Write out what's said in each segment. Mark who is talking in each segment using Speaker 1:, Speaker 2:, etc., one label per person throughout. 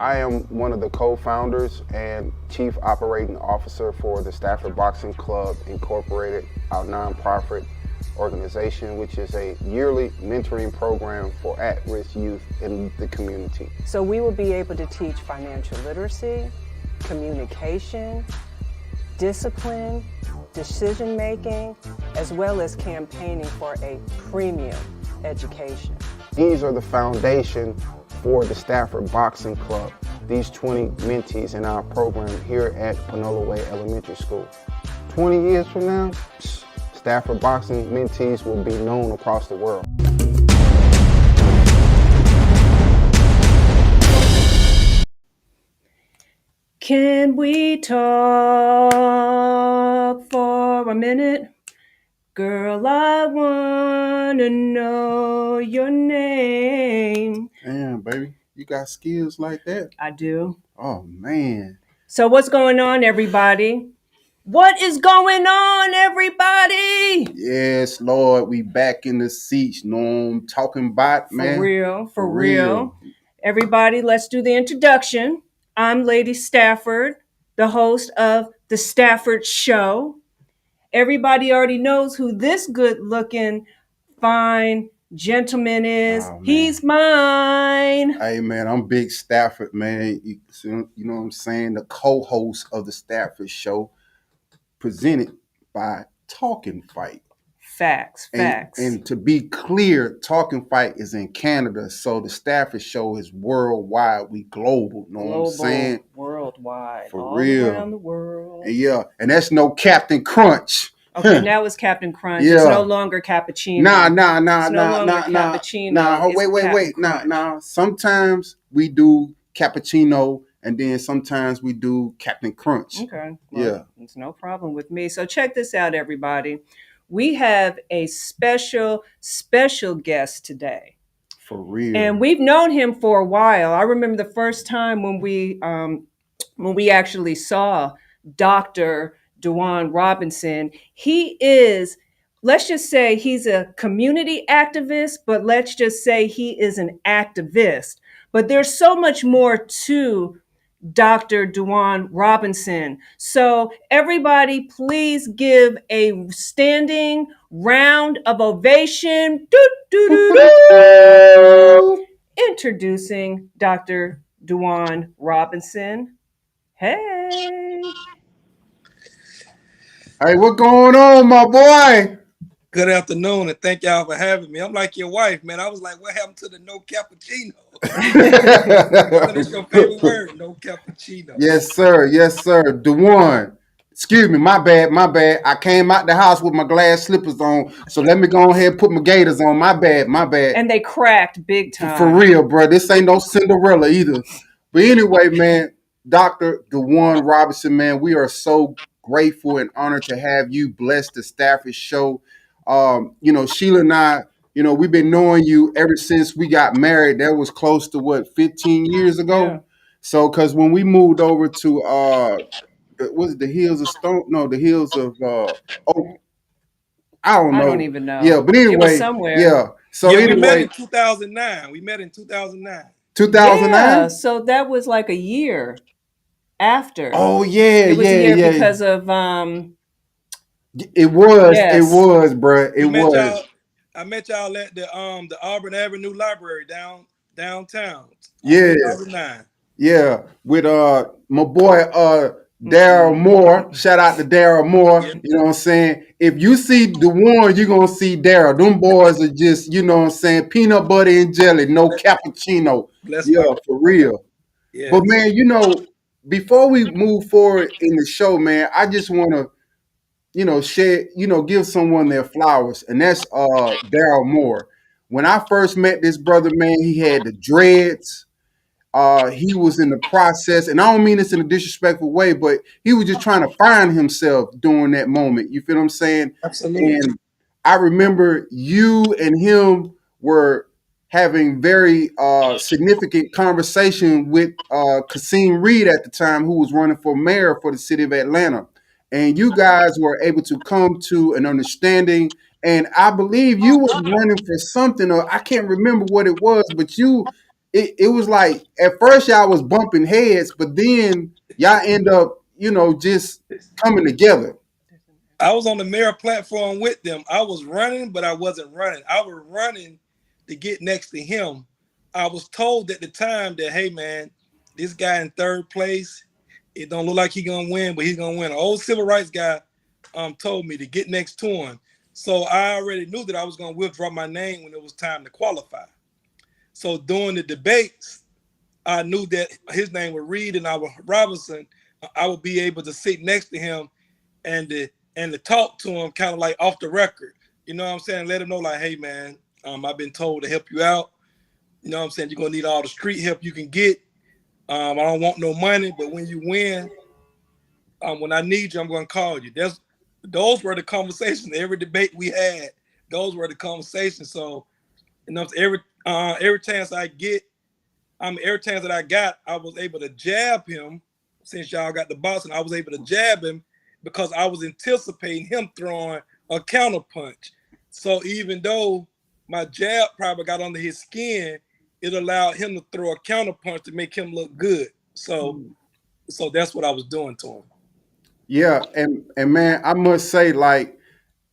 Speaker 1: I am one of the co-founders and chief operating officer for the Stafford Boxing Club Incorporated, our nonprofit organization, which is a yearly mentoring program for at-risk youth in the community.
Speaker 2: So we will be able to teach financial literacy, communication, discipline, decision making, as well as campaigning for a premium education.
Speaker 1: These are the foundation for the Stafford Boxing Club, these 20 mentees in our program here at Panola Way Elementary School. 20 years from now, Stafford Boxing mentees will be known across the world.
Speaker 2: Can we talk for a minute? Girl, I wanna know your name.
Speaker 3: Damn, baby, you got skills like that?
Speaker 2: I do.
Speaker 3: Oh man.
Speaker 2: So, what's going on, everybody? What is going on, everybody?
Speaker 3: Yes, Lord, we back in the seats. You know I'm talking about, man.
Speaker 2: For real, for, real. Everybody, let's do the introduction. I'm Lady Stafford, the host of The Stafford Show. Everybody already knows who this good looking, fine gentleman is.
Speaker 3: Oh,
Speaker 2: he's mine.
Speaker 3: Hey man, I'm Big Stafford, man. You, you know what I'm saying? The co-host of the Stafford Show, presented by Talking Fight.
Speaker 2: Facts, facts.
Speaker 3: and to be clear, Talking Fight is in Canada, so the Stafford Show is worldwide. We global. Know what I'm saying?
Speaker 2: worldwide,
Speaker 3: For
Speaker 2: all
Speaker 3: real.
Speaker 2: around the world.
Speaker 3: And yeah, and that's no Captain Crunch.
Speaker 2: Okay, now it's Captain Crunch. It's no longer cappuccino.
Speaker 3: Nah, nah, nah,
Speaker 2: It's no
Speaker 3: nah,
Speaker 2: longer
Speaker 3: nah, nah,
Speaker 2: cappuccino,
Speaker 3: nah. Oh, wait, wait,
Speaker 2: Captain
Speaker 3: wait. Nah,
Speaker 2: Crunch.
Speaker 3: nah. Sometimes we do cappuccino, and then sometimes we do Captain Crunch.
Speaker 2: Okay.
Speaker 3: Yeah.
Speaker 2: It's no problem with me. So check this out, everybody. We have a special, special guest today.
Speaker 3: For real.
Speaker 2: And we've known him for a while. I remember the first time when we um, when we actually saw Dr. Duwon Robinson. He is, let's just say he's a community activist, but let's just say he is an activist. But there's so much more to Dr. Duwon Robinson. So, everybody, please give a standing round of ovation. Introducing Dr. Duwon Robinson. Hey.
Speaker 3: Hey, what going on, my boy?
Speaker 4: Good afternoon, and thank y'all for having me. I'm like your wife, man. I was like, what happened to the no cappuccino? What is your favorite word? No cappuccino.
Speaker 3: yes, sir. Yes, sir. The one. Excuse me, my bad, my bad. I came out the house with my glass slippers on, so let me go ahead and put my gators on. My bad, my bad.
Speaker 2: And they cracked big time.
Speaker 3: For real, bro. This ain't no Cinderella either. But anyway, man, Dr. Duwon Robinson, man, we are so grateful and honored to have you bless the Stafford show. Um, you know, Sheila and I, you know, we've been knowing you ever since we got married. That was close to what, 15 years ago?
Speaker 2: Yeah.
Speaker 3: So, cause when we moved over to uh was it the hills of stone? No, the hills of uh oh I don't know.
Speaker 2: I don't even know.
Speaker 3: Yeah, but
Speaker 2: It was
Speaker 3: anyway,
Speaker 2: somewhere.
Speaker 3: yeah. So
Speaker 4: yeah, we met in 2009. We met in 2009.
Speaker 3: 2009.
Speaker 2: Yeah, so that was like a year after.
Speaker 3: Oh yeah,
Speaker 2: it was
Speaker 3: yeah,
Speaker 2: a year
Speaker 3: yeah.
Speaker 2: because of um
Speaker 3: it was,
Speaker 2: Yes.
Speaker 3: it was, bruh. It
Speaker 4: met
Speaker 3: was.
Speaker 4: y'all. I met y'all at the um the Auburn Avenue Library down downtown.
Speaker 3: Yeah,
Speaker 4: 2009.
Speaker 3: yeah. With uh my boy uh Daryl Moore. Shout out to Daryl Moore.
Speaker 4: Yeah.
Speaker 3: You know what I'm saying? If you see the one, you're gonna see Daryl. Them boys are just, you know what I'm saying, peanut butter and jelly, no cappuccino.
Speaker 4: Bless
Speaker 3: Yeah,
Speaker 4: my
Speaker 3: for real.
Speaker 4: yeah.
Speaker 3: But man, you know, before we move forward in the show, man, I just want to, you know, share, you know, give someone their flowers, and that's uh Daryl Moore. When I first met this brother, man, he had the dreads. Uh, he was in the process, and I don't mean this in a disrespectful way, but he was just trying to find himself during that moment. You feel what I'm saying?
Speaker 4: Absolutely.
Speaker 3: And I remember you and him were having very uh, significant conversation with uh, Kasim Reed at the time, who was running for mayor for the city of Atlanta. And you guys were able to come to an understanding. And I believe you was running for something, or I can't remember what it was, but you it, it was like at first y'all was bumping heads, but then y'all end up, you know, just coming together.
Speaker 4: I was on the mayor platform with them. I was running, but I wasn't running. I was running to get next to him. I was told at the time that, hey man, this guy in third place, it don't look like he gonna win, but he's gonna win. An old civil rights guy um told me to get next to him. So I already knew that I was gonna withdraw my name when it was time to qualify. So during the debates, I knew that his name was Reed and I was Robinson. I would be able to sit next to him and to and to talk to him kind of like off the record. You know what I'm saying? Let him know, like, hey man, um, I've been told to help you out. You know what I'm saying? You're gonna need all the street help you can get. Um, I don't want no money, but when you win, um, when I need you, I'm gonna call you. That's those were the conversations. Every debate we had, those were the conversations. So, you know, every uh, every chance I get, um, every chance that I got, I was able to jab him. Since y'all got the boxing, I was able to jab him because I was anticipating him throwing a counter punch. So even though my jab probably got under his skin, it allowed him to throw a counter punch to make him look good. So, so that's what I was doing to him.
Speaker 3: Yeah, and and man, I must say, like,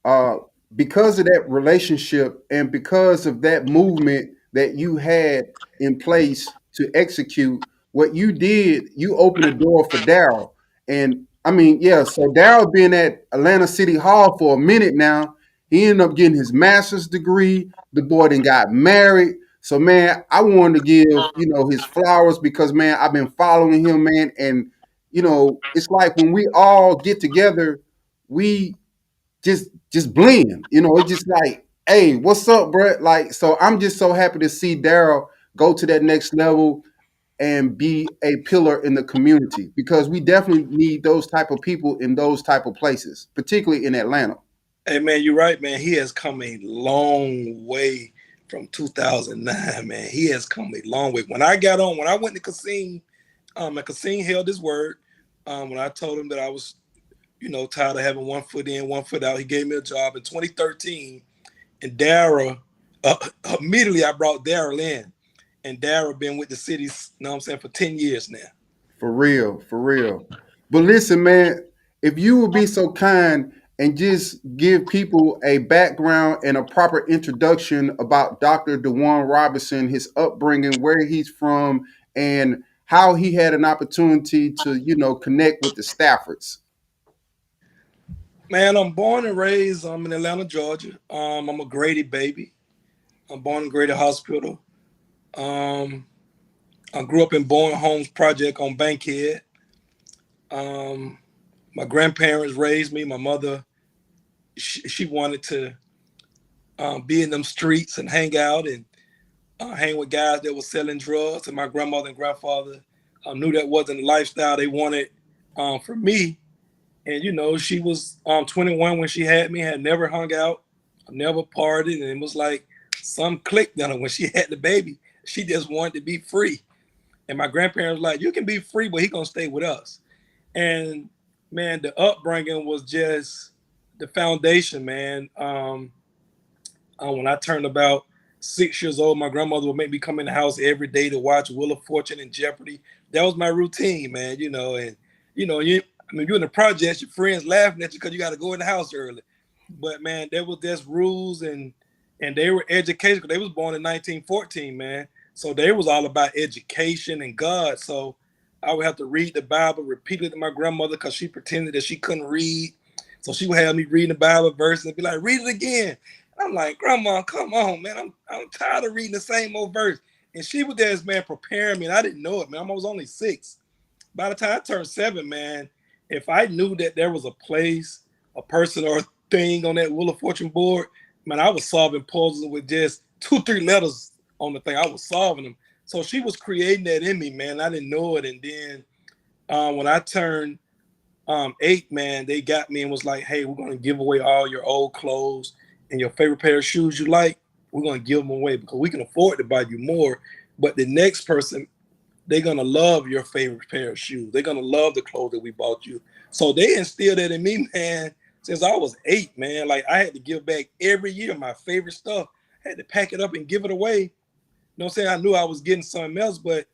Speaker 3: uh, because of that relationship and because of that movement that you had in place to execute what you did, you opened the door for Daryl. And I mean, yeah, so Daryl been at Atlanta City Hall for a minute now. He ended up getting his master's degree. The boy then got married. So man, I wanted to give you know his flowers because man, I've been following him, man, and you know, it's like when we all get together, we just just blend. You know, it's just like, hey, what's up, bro? Like, so I'm just so happy to see Daryl go to that next level and be a pillar in the community because we definitely need those type of people in those type of places, particularly in Atlanta.
Speaker 4: Hey man, you're right, man. He has come a long way from 2009, man. He has come a long way. When I got on, when I went to Kasim, um, and held his word. Um, when I told him that I was, you know, tired of having one foot in, one foot out, he gave me a job in 2013. And Dara, uh, immediately I brought Daryl in, and Dara been with the city, you know what I'm saying, for 10 years now.
Speaker 3: For real, for real. But listen, man, if you would be so kind and just give people a background and a proper introduction about Dr. Duwon Robinson, his upbringing, where he's from, and how he had an opportunity to, you know, connect with the Staffords.
Speaker 4: Man, I'm born and raised. I'm in Atlanta, Georgia. Um, I'm a Grady baby. I'm born in Grady Hospital. Um, I grew up in Bowen Homes Project on Bankhead. Um, my grandparents raised me. My mother, she, she wanted to um, be in them streets and hang out and uh, hang with guys that were selling drugs. And my grandmother and grandfather uh, knew that wasn't the lifestyle they wanted um, for me. And you know, she was um, 21 when she had me. Had never hung out, never partied, and it was like some clicked on her when she had the baby. She just wanted to be free. And my grandparents like, "You can be free, but he gonna stay with us." And man, the upbringing was just the foundation, man. Um, uh, when I turned about six years old, my grandmother would make me come in the house every day to watch Wheel of Fortune and Jeopardy. That was my routine, man. You know, and you know, you I mean, you're in the projects, your friends laughing at you because you got to go in the house early. But man, there was just rules and and they were educational. They was born in 1914, man. So they was all about education and God. So I would have to read the Bible repeatedly to my grandmother because she pretended that she couldn't read. So she would have me reading the Bible verse and be like, read it again. I'm like, Grandma, come on, man. I'm I'm tired of reading the same old verse. And she was there, man, preparing me. And I didn't know it, man. I was only six. By the time I turned seven, man, if I knew that there was a place, a person, or a thing on that Wheel of Fortune board, man, I was solving puzzles with just two, three letters on the thing. I was solving them. So she was creating that in me, man. I didn't know it. And then um, when I turned um, eight, man, they got me and was like, hey, we're going to give away all your old clothes and your favorite pair of shoes you like. We're going to give them away because we can afford to buy you more. But the next person, they're going to love your favorite pair of shoes. They're going to love the clothes that we bought you. So they instilled that in me, man, since I was eight, man. Like I had to give back every year my favorite stuff. I had to pack it up and give it away know I'm saying? I knew I was getting something else, but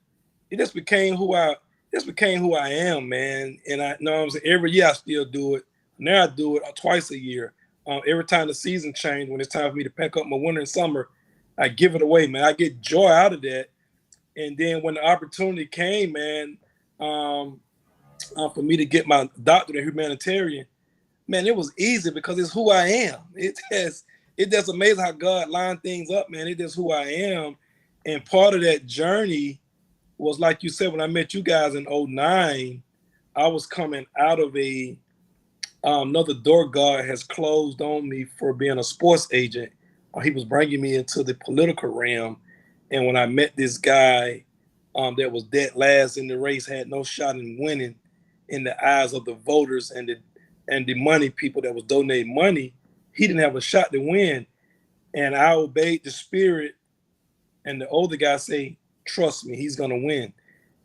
Speaker 4: it just became who I just became who I am, man. And I know what I'm saying every year I still do it. Now I do it twice a year. Um, every time the season change, when it's time for me to pack up my winter and summer, I give it away, man. I get joy out of that. And then when the opportunity came, man, um, uh, for me to get my doctorate in humanitarian, man, it was easy because it's who I am. It just it just amazing how God lined things up, man. It is who I am. And part of that journey was like you said, when I met you guys in 09, I was coming out of a um, another door God has closed on me for being a sports agent. Uh, he was bringing me into the political realm. And when I met this guy um, that was dead last in the race, had no shot in winning in the eyes of the voters and the and the money people that was donating money, he didn't have a shot to win. And I obeyed the spirit. And the older guy say, trust me, he's gonna win.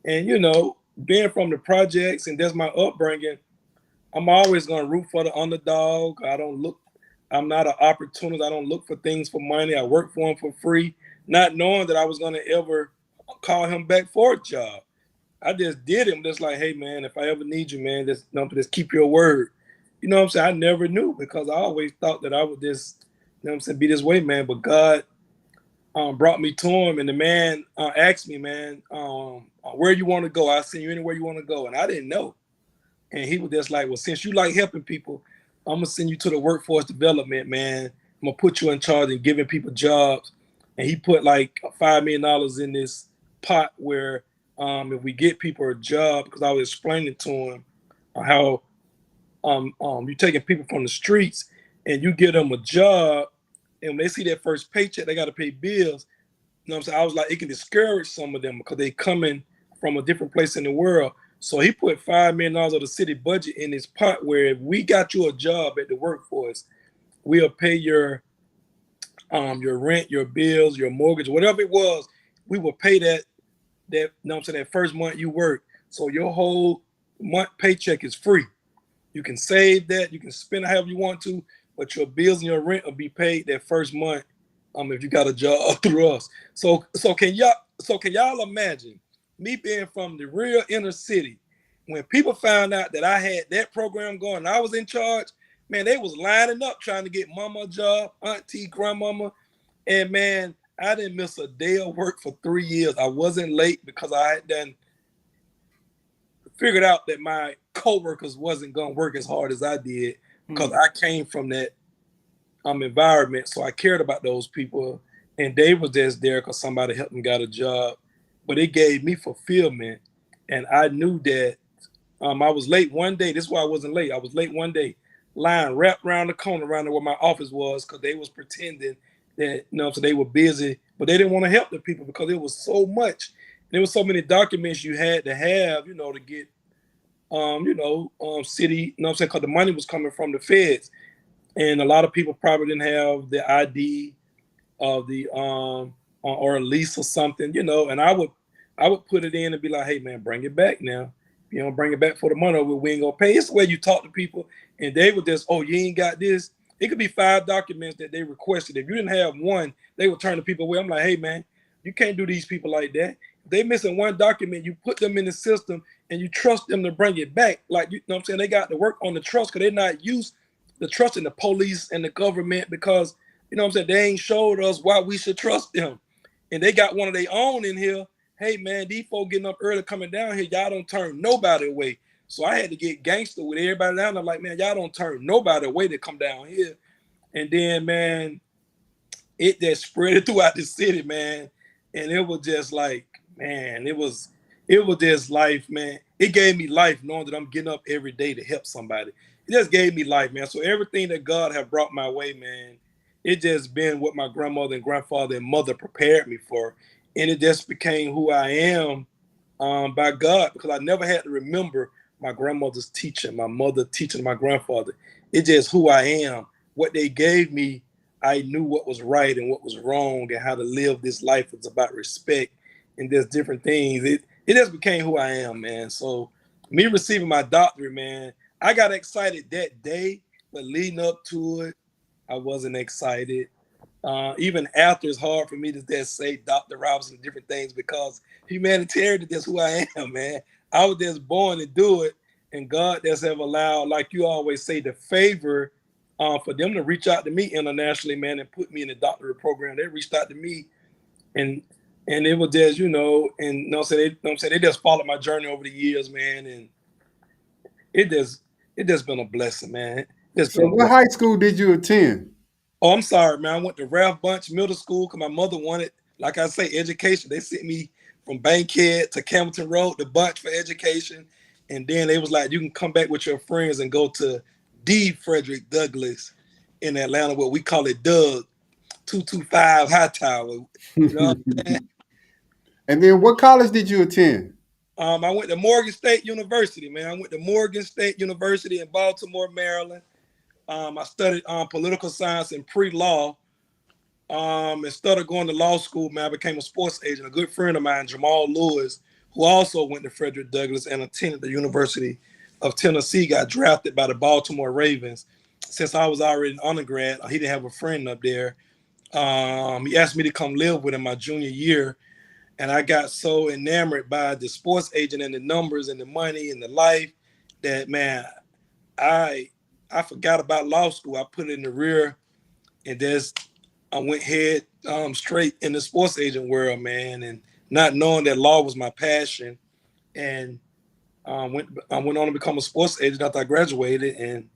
Speaker 4: And you know, being from the projects and that's my upbringing, I'm always gonna root for the underdog. I don't look, I'm not an opportunist. I don't look for things for money. I work for him for free, not knowing that I was gonna ever call him back for a job. I just did him just like, hey man, if I ever need you, man, just, don't just keep your word. You know what I'm saying? I never knew because I always thought that I would just, you know what I'm saying, be this way, man. But God um, brought me to him, and the man uh, asked me, man, um, where you want to go? I'll send you anywhere you want to go. And I didn't know. And he was just like, well, since you like helping people, I'm gonna send you to the workforce development, man. I'm gonna put you in charge and giving people jobs. And he put like five million dollars in this pot where um, if we get people a job, because I was explaining to him how um, um, you're taking people from the streets and you get them a job, and when they see that first paycheck, they got to pay bills. You know what I'm saying? I was like, it can discourage some of them because they coming from a different place in the world. So he put five million dollars of the city budget in his pot where if we got you a job at the workforce, we'll pay your um your rent, your bills, your mortgage, whatever it was, we will pay that that you know what I'm saying that first month you work. So your whole month paycheck is free. You can save that, you can spend however you want to, but your bills and your rent will be paid that first month um if you got a job through us. So so can y'all so can y'all imagine me being from the real inner city, when people found out that I had that program going, I was in charge, man, they was lining up trying to get mama a job, auntie, grandmama. And man, I didn't miss a day of work for three years. I wasn't late because I had done figured out that my co-workers wasn't gonna work as hard as I did because I came from that um environment. So I cared about those people. And they was just there because somebody helped them got a job but it gave me fulfillment. And I knew that um, I was late one day. This is why I wasn't late. I was late one day, lying wrapped around the corner around where my office was because they was pretending that you know so they were busy, but they didn't want to help the people because it was so much. There was so many documents you had to have, you know, to get um, you know, um city, you know I'm saying, because the money was coming from the feds. And a lot of people probably didn't have the ID of the um or a lease or something, you know, and I would I would put it in and be like, hey man, bring it back now. You know, bring it back for the money we ain't gonna pay. It's the way you talk to people, and they would just, oh, you ain't got this. It could be five documents that they requested. If you didn't have one, they would turn the people away. I'm like, hey man, you can't do these people like that. They missing one document, you put them in the system and you trust them to bring it back. Like you know what I'm saying? They got to work on the trust because they're not used to trusting the police and the government because you know what I'm saying, they ain't showed us why we should trust them. And they got one of their own in here hey man, these folks getting up early coming down here, y'all don't turn nobody away. So I had to get gangster with everybody down there. Like, man, y'all don't turn nobody away to come down here. And then, man, it just spread it throughout the city, man. And it was just like, man, it was, it was just life, man. It gave me life knowing that I'm getting up every day to help somebody. It just gave me life, man. So everything that God have brought my way, man, it just been what my grandmother and grandfather and mother prepared me for and it just became who I am um, by God because I never had to remember my grandmother's teaching, my mother teaching my grandfather. It's just who I am. What they gave me, I knew what was right and what was wrong and how to live this life. It's about respect and there's different things. It it just became who I am, man. So me receiving my doctorate, man, I got excited that day, but leading up to it, I wasn't excited. uh, even after it's hard for me to just say Dr. Robinson different things because humanitarian that's who I am, man. I was just born to do it, and God just have allowed, like you always say, the favor uh, for them to reach out to me internationally, man, and put me in the doctorate program. They reached out to me, and and it was just, you know, and you know, so they, you know what I'm saying they just followed my journey over the years, man, and it just it just been a blessing, man. It's
Speaker 3: So what high school did you attend?
Speaker 4: Oh, I'm sorry, man. I went to Ralph Bunche Middle School because my mother wanted, like I say, education. They sent me from Bankhead to Campbellton Road to Bunche for education. And then they was like, you can come back with your friends and go to D. Frederick Douglass in Atlanta, what we call it Doug, 225 Hightower. You know what I'm saying?
Speaker 3: and then what college did you attend?
Speaker 4: Um, I went to Morgan State University, man. I went to Morgan State University in Baltimore, Maryland. Um, I studied um, political science and pre-law. Um, instead of going to law school, man, I became a sports agent. A good friend of mine, Jamal Lewis, who also went to Frederick Douglass and attended the University of Tennessee, got drafted by the Baltimore Ravens. Since I was already an undergrad, he didn't have a friend up there. Um, he asked me to come live with him my junior year and I got so enamored by the sports agent and the numbers and the money and the life that man, I I forgot about law school. I put it in the rear, and just I went head um, straight in the sports agent world, man, and not knowing that law was my passion, and um, went I went on to become a sports agent after I graduated, and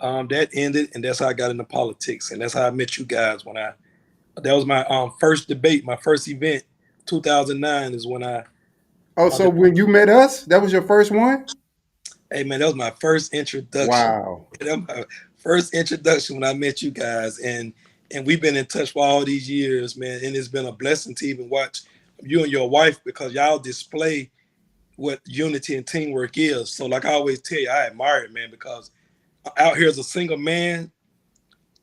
Speaker 4: um, that ended, and that's how I got into politics, and that's how I met you guys when I. That was my um, first debate, my first event 2009 is when I,
Speaker 3: Oh, so when you met us, that was your first one?
Speaker 4: hey man, that was my first introduction.
Speaker 3: Wow.
Speaker 4: That was my first introduction when I met you guys, and and we've been in touch for all these years, man. And it's been a blessing to even watch you and your wife because y'all display what unity and teamwork is. So, like I always tell you, I admire it, man, because out here as a single man,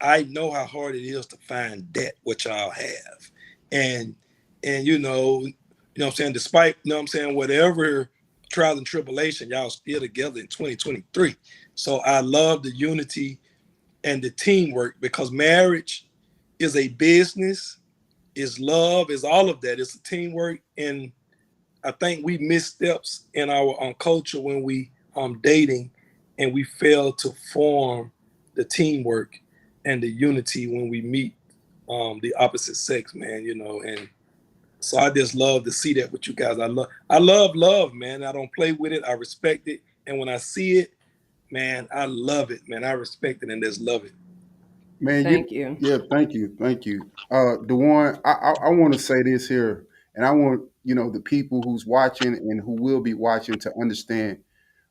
Speaker 4: I know how hard it is to find that what y'all have, and and you know, you know what I'm saying, despite, you know what I'm saying, whatever trials and tribulation, y'all still together in 2023. So I love the unity and the teamwork because marriage is a business, is love, is all of that. It's a teamwork. And I think we miss steps in our um, culture when we um dating and we fail to form the teamwork and the unity when we meet um the opposite sex, man, you know, and so I just love to see that with you guys. I love I love love, man. I don't play with it. I respect it. And when I see it, man, I love it, man. I respect it and just love it.
Speaker 3: Man,
Speaker 2: Thank you.
Speaker 3: yeah, thank you, thank you. Uh, Duwon, I, I, I want to say this here, and I want you know the people who's watching and who will be watching to understand.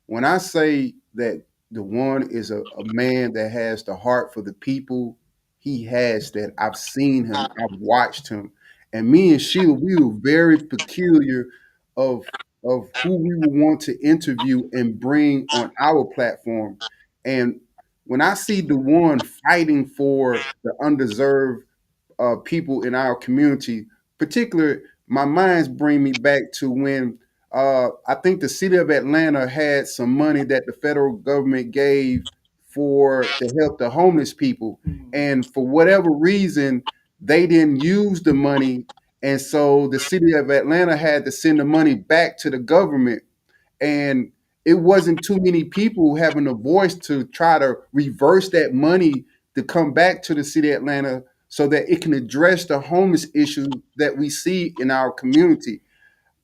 Speaker 3: When I say that the one is a, a man that has the heart for the people, he has that. I've seen him, I've watched him, and me and Sheila, we were very peculiar of of who we would want to interview and bring on our platform, and when I see the one fighting for the undeserved uh, people in our community, particularly my minds bring me back to when uh, I think the city of Atlanta had some money that the federal government gave for to help the homeless people, and for whatever reason, they didn't use the money, and so the city of Atlanta had to send the money back to the government and it wasn't too many people having a voice to try to reverse that money to come back to the city of Atlanta so that it can address the homeless issue that we see in our community.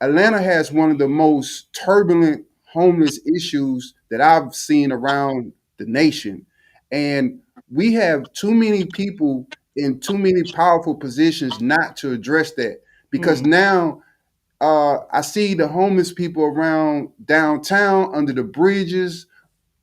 Speaker 3: Atlanta has one of the most turbulent homeless issues that I've seen around the nation. And we have too many people in too many powerful positions not to address that because now uh, I see the homeless people around downtown under the bridges,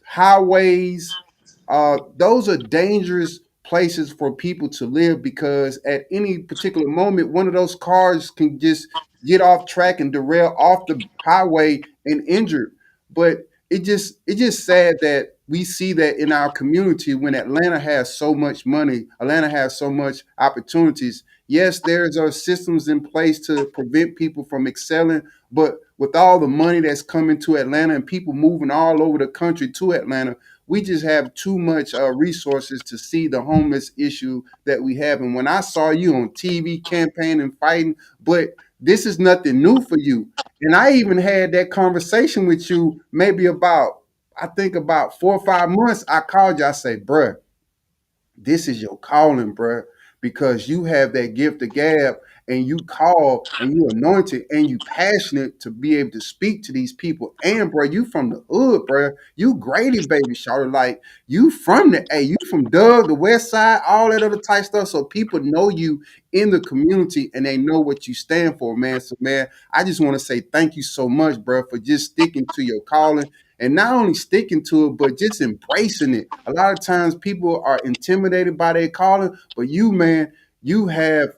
Speaker 3: highways. Uh, those are dangerous places for people to live because at any particular moment, one of those cars can just get off track and derail off the highway and injured. But it just it just sad that we see that in our community when Atlanta has so much money, Atlanta has so much opportunities. Yes, there's are systems in place to prevent people from excelling, but with all the money that's coming to Atlanta and people moving all over the country to Atlanta, we just have too much uh, resources to see the homeless issue that we have. And when I saw you on TV campaigning, fighting, but this is nothing new for you. And I even had that conversation with you maybe about, I think about four or five months. I called you, I say, bruh, this is your calling, bruh, because you have that gift of gab and you call and you anointed and you passionate to be able to speak to these people. And bro, you from the hood, bro. You Grady baby, Charlotte. Like you from the hey, you from Doug, the West Side, all that other type stuff. So people know you in the community and they know what you stand for, man. So man, I just want to say thank you so much, bro, for just sticking to your calling and not only sticking to it, but just embracing it. A lot of times people are intimidated by their calling, but you, man, you have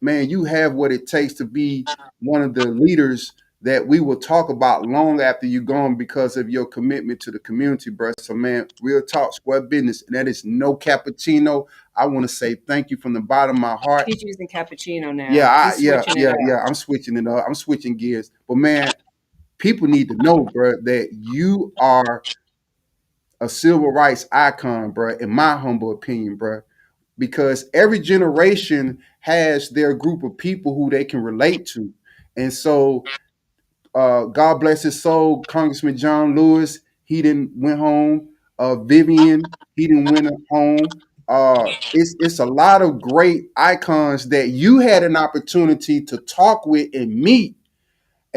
Speaker 3: man, you have what it takes to be one of the leaders that we will talk about long after you're gone because of your commitment to the community, bro. So, man, real talk, square business, and that is no cappuccino. I want to say thank you from the bottom of my heart.
Speaker 2: He's using cappuccino now.
Speaker 3: Yeah, I, yeah, yeah, yeah. I'm switching it up. I'm switching gears. But man, people need to know, bro, that you are a civil rights icon, bro. In my humble opinion, bro, because every generation has their group of people who they can relate to, and so uh, God bless his soul, Congressman John Lewis. He didn't went home. Uh, Vivian, he didn't went home. Uh, it's it's a lot of great icons that you had an opportunity to talk with and meet,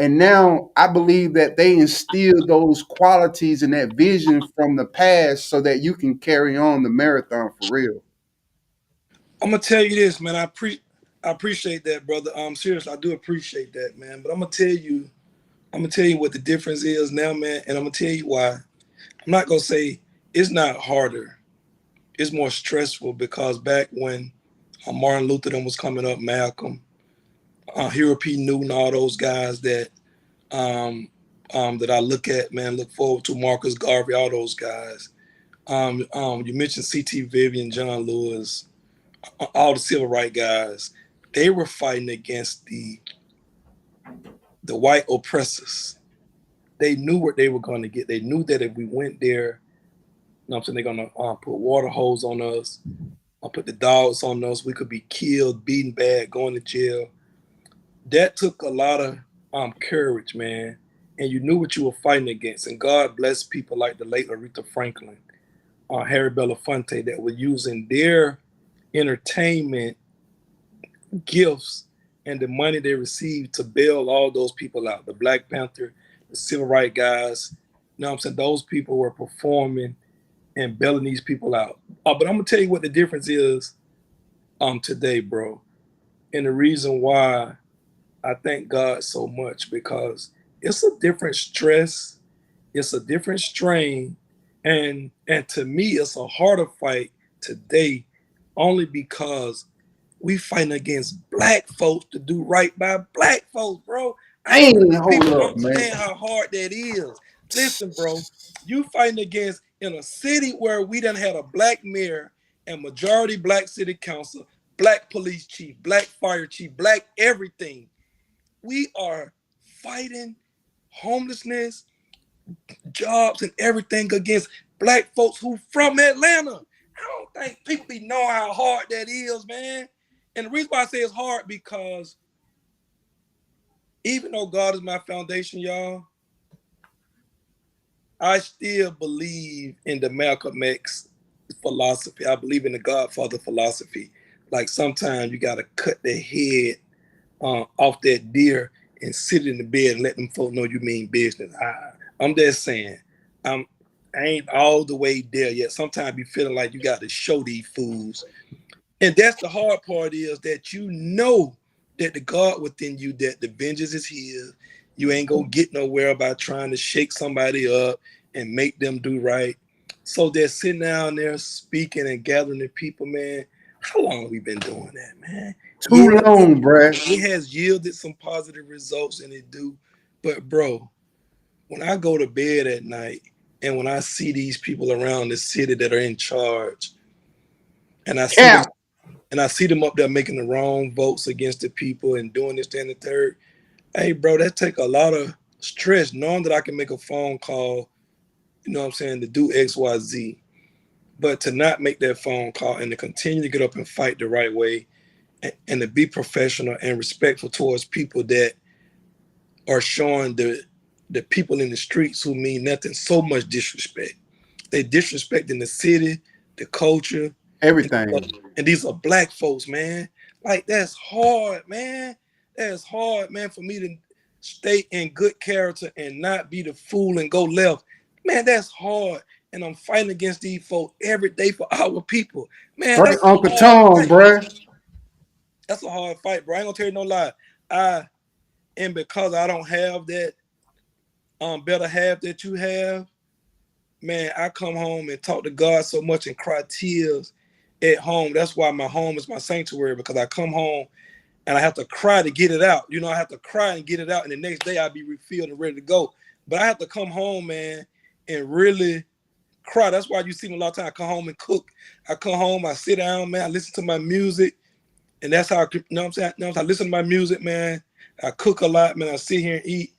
Speaker 3: and now I believe that they instill those qualities and that vision from the past, so that you can carry on the marathon for real.
Speaker 4: I'm gonna tell you this, man. I pre I appreciate that, brother. Um, seriously, I do appreciate that, man. But I'm gonna tell you, I'm gonna tell you what the difference is now, man, and I'm gonna tell you why. I'm not gonna say it's not harder. It's more stressful because back when uh, Martin Luther then was coming up, Malcolm, uh, Huey P. Newton, all those guys that um, um, that I look at, man, look forward to Marcus Garvey, all those guys. Um, um, you mentioned C.T. Vivian, John Lewis, all the civil rights guys. They were fighting against the the white oppressors. They knew what they were going to get. They knew that if we went there, you know I'm saying, they're going to uh, put water hose on us, uh, put the dogs on us. We could be killed, beaten bad, going to jail. That took a lot of um, courage, man. And you knew what you were fighting against. And God bless people like the late Aretha Franklin, uh, Harry Belafonte, that were using their entertainment gifts and the money they received to bail all those people out. The Black Panther, the civil rights guys, you know what I'm saying? Those people were performing and bailing these people out. Uh, but I'm gonna tell you what the difference is um today, bro. And the reason why I thank God so much because it's a different stress, it's a different strain, and and to me it's a harder fight today only because we fighting against black folks to do right by black folks, bro. I
Speaker 3: Ain't hold
Speaker 4: people
Speaker 3: up, man.
Speaker 4: understand how hard that is. Listen, bro, you fighting against in a city where we done had a black mayor and majority black city council, black police chief, black fire chief, black everything. We are fighting homelessness, jobs, and everything against black folks who from Atlanta. I don't think people be know how hard that is, man. And the reason why I say it's hard because even though God is my foundation, y'all, I still believe in the Malcolm X philosophy. I believe in the Godfather philosophy. Like sometimes you gotta cut the head uh, off that deer and sit in the bed and let them folk know you mean business. I, I'm just saying, I'm I ain't all the way there yet. Sometimes you feeling like you got to show these fools, and that's the hard part is that you know that the God within you, that the vengeance is His. You ain't gonna get nowhere by trying to shake somebody up and make them do right. So they're sitting down there speaking and gathering the people, man. How long we been doing that, man?
Speaker 3: Too
Speaker 4: Yeah,
Speaker 3: long, bruh.
Speaker 4: it has yielded some positive results and it do but bro when i go to bed at night and when i see these people around the city that are in charge and i see them, and i see them up there making the wrong votes against the people and doing this that, and the third hey bro that take a lot of stress knowing that i can make a phone call you know what I'm saying, to do X, Y, Z. But to not make that phone call and to continue to get up and fight the right way and, and to be professional and respectful towards people that are showing the the people in the streets who mean nothing so much disrespect. They disrespecting the city, the culture,
Speaker 3: Everything.
Speaker 4: and these are black folks, man. Like that's hard, man. That's hard, man, for me to stay in good character and not be the fool and go left. Man, that's hard. And I'm fighting against these folks every day for our people. Man,
Speaker 3: Right, Uncle
Speaker 4: hard
Speaker 3: Tom, bruh.
Speaker 4: That's a hard fight, bro. I ain't gonna tell you no lie. I and because I don't have that um better half that you have, man, I come home and talk to God so much and cry tears at home. That's why my home is my sanctuary because I come home and I have to cry to get it out. You know, I have to cry and get it out, and the next day I'll be refilled and ready to go. But I have to come home, man, and really cry. That's why you see me a lot of times. I come home and cook. I come home, I sit down, man, I listen to my music, and that's how I, you know what I'm saying. You know, I listen to my music, man. I cook a lot, man. I sit here and eat,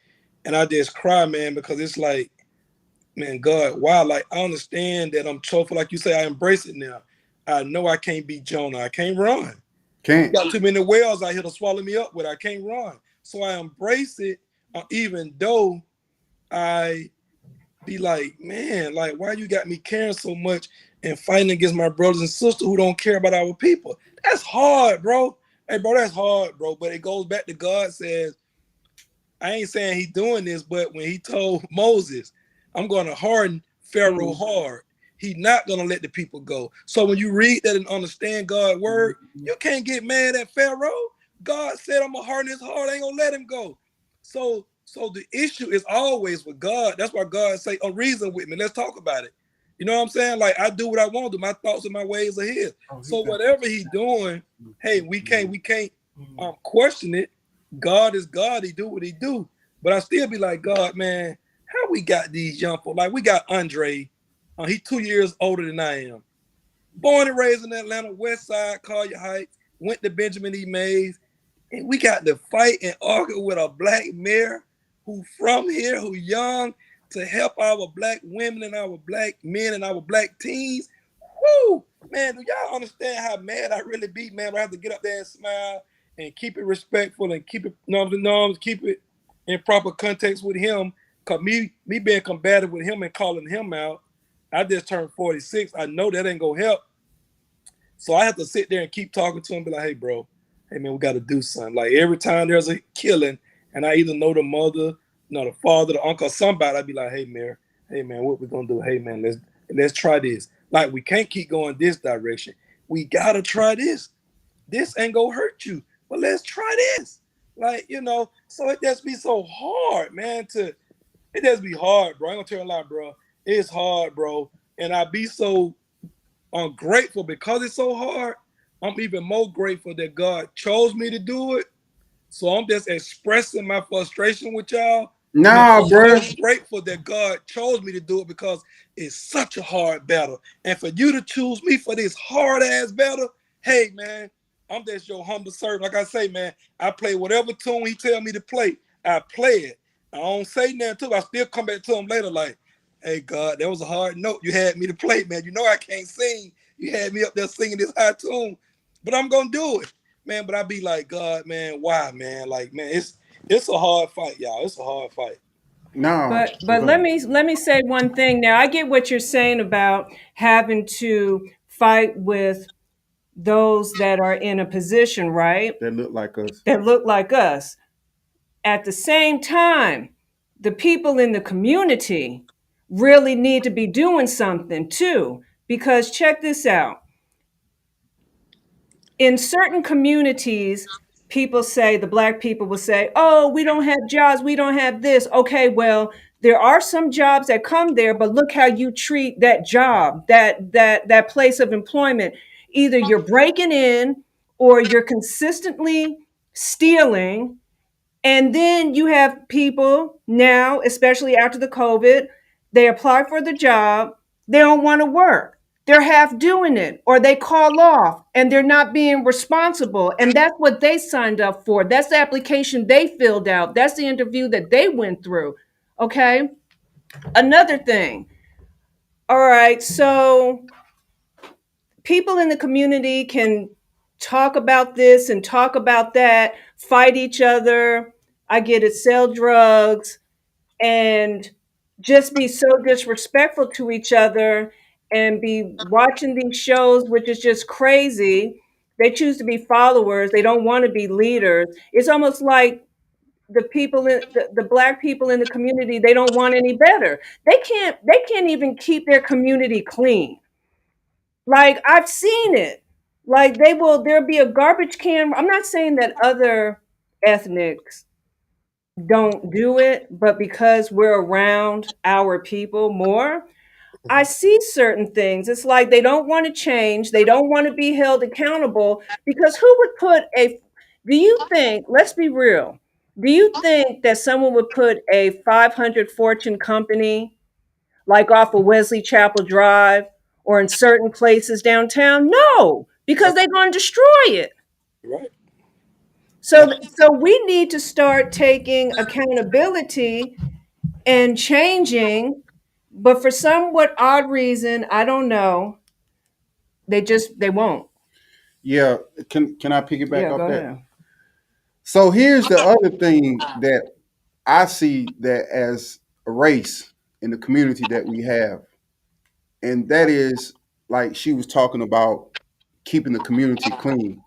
Speaker 4: and I just cry, man, because it's like, man, God, why? like I understand that I'm choking, like you say, I embrace it now. I know I can't be Jonah. I can't run.
Speaker 3: Can't.
Speaker 4: Got too many whales out here to swallow me up with. I can't run. So I embrace it, uh, even though I be like, man, like why you got me caring so much and fighting against my brothers and sisters who don't care about our people? That's hard, bro. Hey, bro, that's hard, bro. But it goes back to God says, I ain't saying he doing this, but when he told Moses, I'm going to harden Pharaoh mm-hmm. hard, he not going to let the people go. So when you read that and understand God's word, mm-hmm. you can't get mad at Pharaoh. God said, I'm going to harden his heart. I ain't going to let him go. So so the issue is always with God. That's why God say, "Oh, reason with me. Let's talk about it." You know what I'm saying? Like I do what I want to do. My thoughts and my ways are His. So whatever He doing, hey, we can't we can't um, question it. God is God. He do what He do. But I still be like, God, man, how we got these young folks? Like we got Andre. Uh, he two years older than I am. Born and raised in Atlanta, West Side, Collier Heights. Went to Benjamin E. Mays, and we got to fight and argue with a black mayor who from here, who young, to help our black women and our black men and our black teens. Woo! Man, do y'all understand how mad I really be, man? I have to get up there and smile and keep it respectful and keep it norms and norms, keep it in proper context with him. Cause me, me being combative with him and calling him out, I just turned 46. I know that ain't gonna help. So I have to sit there and keep talking to him, be like, hey, bro, hey man, we gotta do something. Like every time there's a killing, and I either know the mother, know the father, the uncle, somebody, I'd be like, hey man, hey man, what we gonna do? Hey man, let's let's try this. Like we can't keep going this direction. We gotta try this. This ain't gonna hurt you, but let's try this. Like you know, so it just be so hard, man. To it just be hard, bro. I ain't gonna tell you a lie, bro. It's hard, bro, and I be so ungrateful because it's so hard. I'm even more grateful that God chose me to do it. So I'm just expressing my frustration with y'all.
Speaker 3: Nah, bro.
Speaker 4: I'm grateful that God chose me to do it because it's such a hard battle. And for you to choose me for this hard ass battle, hey man, I'm just your humble servant. Like I say, man, I play whatever tune he tell me to play. I play it. I don't say nothing to him. I still come back to him later, like, hey God, that was a hard note you had me to play, man. You know I can't sing. You had me up there singing this high tune, but I'm gonna do it, man. But I be like, God, man, why, man? Like, man, it's it's a hard fight, y'all. It's a hard fight.
Speaker 3: No.
Speaker 2: But but let me let me say one thing now. I get what you're saying about having to fight with those that are in a position, right?
Speaker 3: That look like us.
Speaker 2: That look like us. At the same time, the people in the community really need to be doing something too. Because check this out. In certain communities, people say, the black people will say, oh, we don't have jobs, we don't have this. Okay, well, there are some jobs that come there, but look how you treat that job, that that that place of employment. Either you're breaking in or you're consistently stealing and then you have people now, especially after the COVID, they apply for the job, they don't want to work. They're half doing it, or they call off and they're not being responsible. And that's what they signed up for. That's the application they filled out. That's the interview that they went through. Okay. Another thing All right, so people in the community can talk about this and talk about that, fight each other. I get it, sell drugs, and just be so disrespectful to each other and be watching these shows, which is just crazy. They choose to be followers, they don't want to be leaders. It's almost like the people in the, the black people in the community they don't want any better. They can't they can't even keep their community clean. Like i've seen it. Like they will there'll be a garbage can. I'm not saying that other ethnics don't do it but because we're around our people more i mm-hmm. see certain things it's like they don't want to change they don't want to be held accountable because who would put a do you uh-huh. think let's be real do you uh-huh. think that someone would put a 500 fortune company like off of Wesley Chapel Drive or in certain places downtown? No, because they're going to destroy it.
Speaker 4: Right.
Speaker 2: So so we need to start taking accountability and changing, but for somewhat odd reason, I don't know, they just they won't.
Speaker 3: Yeah, can can I piggyback
Speaker 2: Yeah,
Speaker 3: off that?
Speaker 2: ahead.
Speaker 3: So here's the other thing that I see that as a race in the community that we have, and that is like she was talking about keeping the community clean.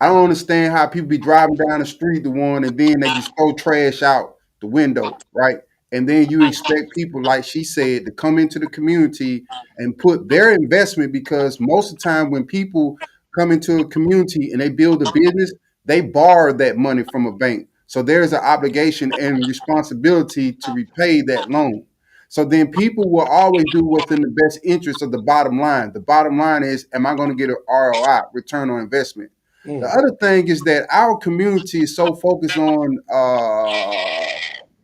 Speaker 3: I don't understand how people be driving down the street, the one, and then they just throw trash out the window, right? And then you expect people, like she said, to come into the community and put their investment because most of the time when people come into a community and they build a business, they borrow that money from a bank. So there's an obligation and responsibility to repay that loan. So then people will always do what's in the best interest of the bottom line. The bottom line is, am I going to get an ROI, return on investment? The
Speaker 4: Mm.
Speaker 3: other thing is that our community is so focused on uh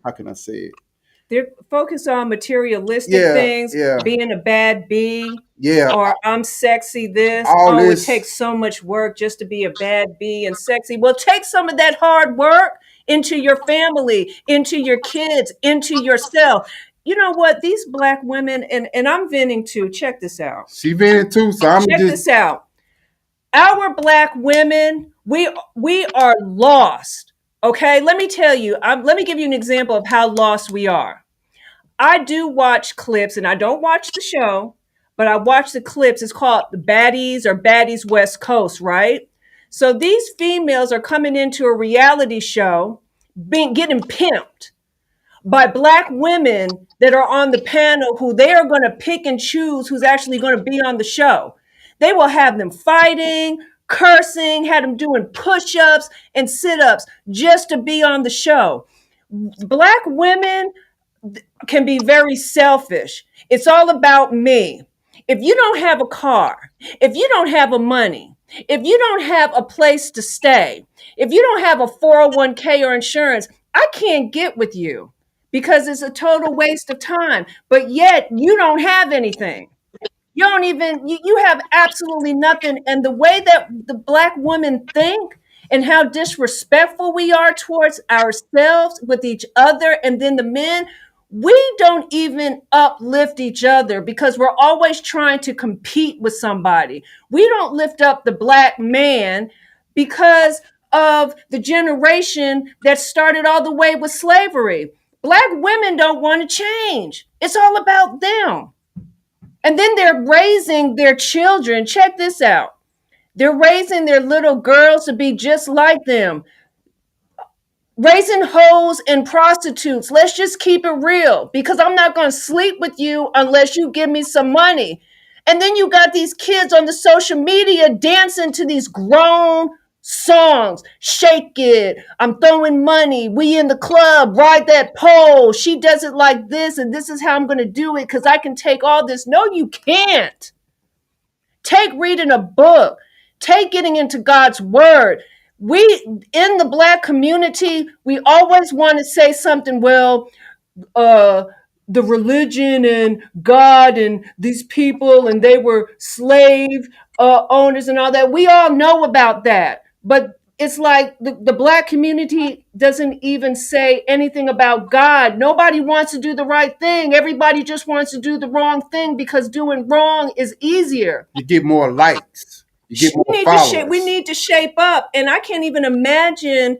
Speaker 3: how can I say it?
Speaker 2: They're focused on materialistic
Speaker 3: Yeah,
Speaker 2: things,
Speaker 3: yeah.
Speaker 2: being a bad bee,
Speaker 3: Yeah,
Speaker 2: or I'm sexy this.
Speaker 3: All
Speaker 2: oh,
Speaker 3: this-
Speaker 2: it takes so much work just to be a bad bee and sexy. Well, take some of that hard work into your family, into your kids, into yourself. You know what? These black women, and, and I'm venting too. Check this out.
Speaker 3: she vented too, so oh, I'm
Speaker 2: Check
Speaker 3: just
Speaker 2: this out. Our black women, we we are lost. Okay, let me tell you. I'm, let me give you an example of how lost we are. I do watch clips, and I don't watch the show, but I watch the clips. It's called the Baddies or Baddies West Coast, right? So these females are coming into a reality show, being getting pimped by black women that are on the panel who they are going to pick and choose who's actually going to be on the show. They will have them fighting, cursing, had them doing push-ups and sit-ups just to be on the show. Black women can be very selfish. It's all about me. If you don't have a car, if you don't have a money, if you don't have a place to stay, if you don't have a 401k or insurance, I can't get with you because it's a total waste of time. But yet you don't have anything. You don't even, you, you have absolutely nothing. And the way that the black women think and how disrespectful we are towards ourselves with each other and then the men, we don't even uplift each other because we're always trying to compete with somebody. We don't lift up the black man because of the generation that started all the way with slavery. Black women don't want to change. It's all about them. And then they're raising their children. Check this out. They're raising their little girls to be just like them. Raising hoes and prostitutes. Let's just keep it real because I'm not going to sleep with you unless you give me some money. And then you got these kids on the social media dancing to these grown songs. Shake it. I'm throwing money. We in the club. Ride that pole. She does it like this, and this is how I'm going to do it because I can take all this. No, you can't. Take reading a book. Take getting into God's word. We in the black community, we always want to say something. Well, uh, the religion and God and these people, and they were slave uh, owners and all that. We all know about that. But it's like the, the black community doesn't even say anything about God. Nobody wants to do the right thing. Everybody just wants to do the wrong thing because doing wrong is easier.
Speaker 3: You get more likes. You get
Speaker 2: we
Speaker 3: more
Speaker 2: need to shape, we need to shape up, and I can't even imagine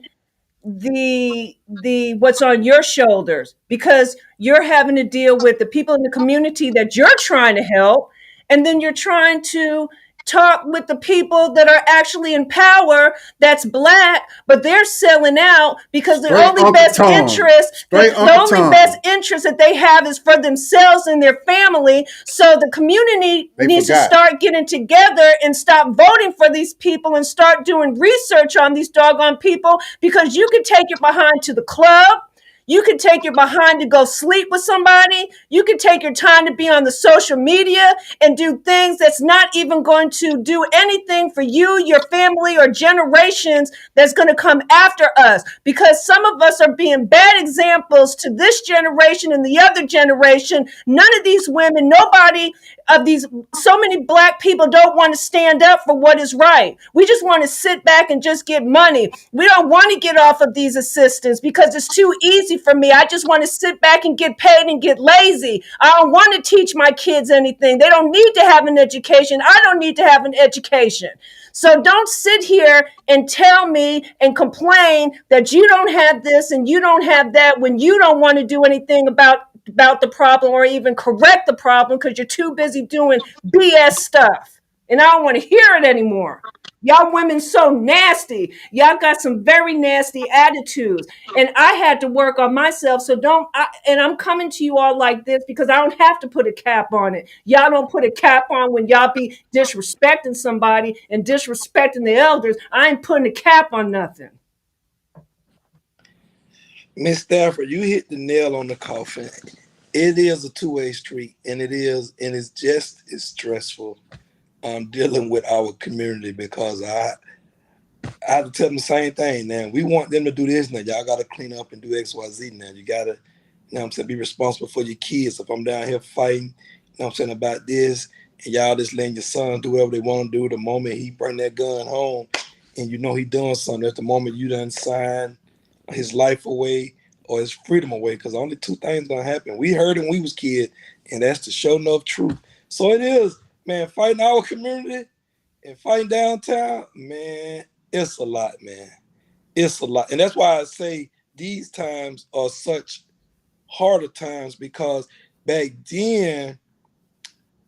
Speaker 2: the the what's on your shoulders because you're having to deal with the people in the community that you're trying to help, and then you're trying to talk with the people that are actually in power that's black but they're selling out because the
Speaker 3: Straight
Speaker 2: only best
Speaker 3: Tom.
Speaker 2: interest
Speaker 3: Straight
Speaker 2: the, the only
Speaker 3: Tom.
Speaker 2: best interest that they have is for themselves and their family so the community
Speaker 3: They
Speaker 2: needs
Speaker 3: forgot.
Speaker 2: to start getting together and stop voting for these people and start doing research on these doggone people because you can take your behind to the club you can take your behind to go sleep with somebody. You can take your time to be on the social media and do things that's not even going to do anything for you, your family, or generations that's going to come after us. Because some of us are being bad examples to this generation and the other generation. None of these women, nobody of these, so many black people don't want to stand up for what is right. We just want to sit back and just get money. We don't want to get off of these assistants because it's too easy for me. I just want to sit back and get paid and get lazy. I don't want to teach my kids anything. They don't need to have an education. I don't need to have an education. So don't sit here and tell me and complain that you don't have this and you don't have that when you don't want to do anything about about the problem or even correct the problem because you're too busy doing BS stuff. And I don't want to hear it anymore. Y'all women so nasty. Y'all got some very nasty attitudes. And I had to work on myself. So don't I, and I'm coming to you all like this because I don't have to put a cap on it. Y'all don't put a cap on when y'all be disrespecting somebody and disrespecting the elders. I ain't putting a cap on nothing.
Speaker 4: Miss Stafford, you hit the nail on the coffin. It is a two-way street, and it is, and it's just as stressful um, dealing with our community because I, I have to tell them the same thing. Now we want them to do this. Now y'all got to clean up and do X, Y, Z. Now you got to, you know, what I'm saying, be responsible for your kids. If I'm down here fighting, you know, what I'm saying about this, and y'all just letting your son do whatever they want to do. The moment he bring that gun home, and you know he doing something, at the moment you done sign his life away or his freedom away because only two things gonna happen. We heard when we was kids, and that's the show enough truth. So it is, man, fighting our community and fighting downtown, man, it's a lot, man. It's a lot. And that's why I say these times are such harder times because back then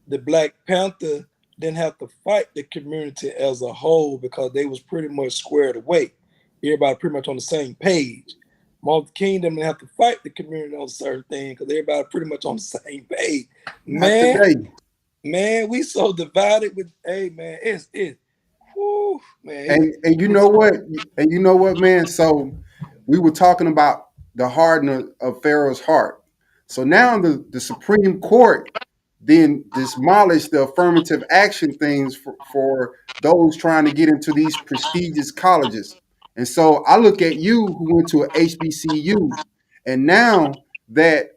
Speaker 4: the Black Panther didn't have to fight the community as a whole because they was pretty much squared away. Everybody pretty much on the same page. Martin Kingdom didn't have to fight the community on certain things because everybody pretty much on the same page. Man, man, we so divided with hey man, it's it. Whew, man.
Speaker 3: And and you know what? And you know what, man? So we were talking about the hardening of Pharaoh's heart. So now the, the Supreme Court then demolished the affirmative action things for, for those trying to get into these prestigious colleges. And so I look at you who went to a HBCU, and now that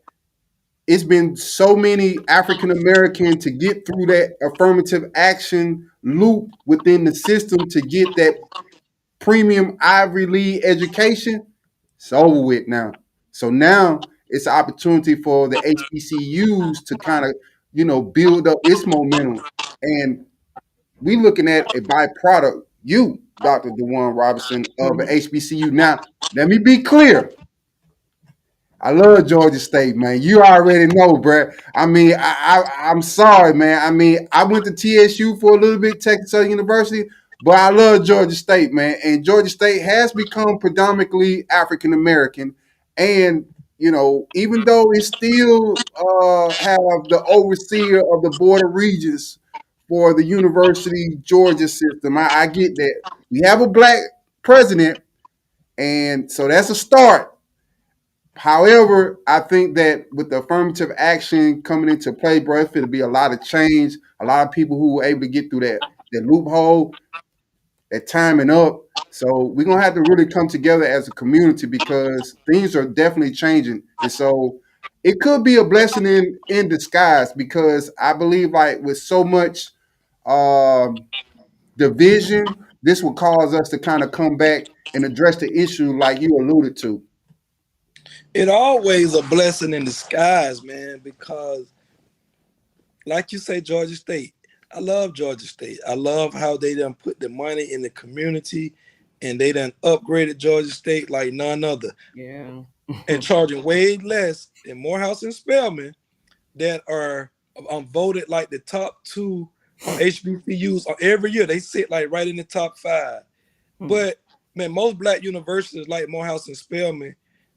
Speaker 3: it's been so many African American to get through that affirmative action loop within the system to get that premium Ivy League education, it's over with now. So now it's an opportunity for the HBCUs to kind of, you know, build up its momentum. And we looking at a byproduct, you, Dr. Duwon Robinson of HBCU. Now, let me be clear. I love Georgia State, man. You already know, bruh. I mean, I, I I'm sorry, man. I mean, I went to TSU for a little bit, Texas Southern University, but I love Georgia State, man. And Georgia State has become predominantly African American, and you know, even though it still uh, have the overseer of the Board of Regents for the University Georgia system, I, I get that we have a black president, and so that's a start. However, I think that with the affirmative action coming into play, bro, to be a lot of change. A lot of people who were able to get through that, that loophole, that timing up. So we're gonna have to really come together as a community because things are definitely changing. And so it could be a blessing in in disguise because I believe like with so much um division this would cause us to kind of come back and address the issue like you alluded to.
Speaker 4: it always a blessing in disguise, man, because like you say, Georgia State. I love Georgia State. I love how they done put the money in the community and they done upgraded Georgia State like none other
Speaker 2: Yeah.
Speaker 4: and charging way less than Morehouse and Spelman that are um, voted like the top two on HBCUs every year. They sit like right in the top five.
Speaker 2: Hmm.
Speaker 4: But man, most black universities like Morehouse and Spelman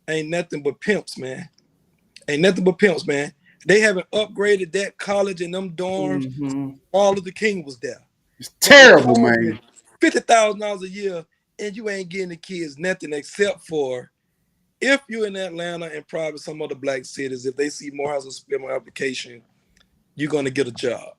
Speaker 4: ain't nothing but pimps, man. Ain't nothing but pimps, man. They haven't upgraded that college and them dorms.
Speaker 2: Mhm.
Speaker 4: All of the king was there.
Speaker 3: It's terrible, man.
Speaker 4: Fifty thousand dollars a year, and you ain't getting the kids nothing except for if you're in Atlanta and probably some other black cities. If they see Morehouse and Spelman application, you're gonna get a job.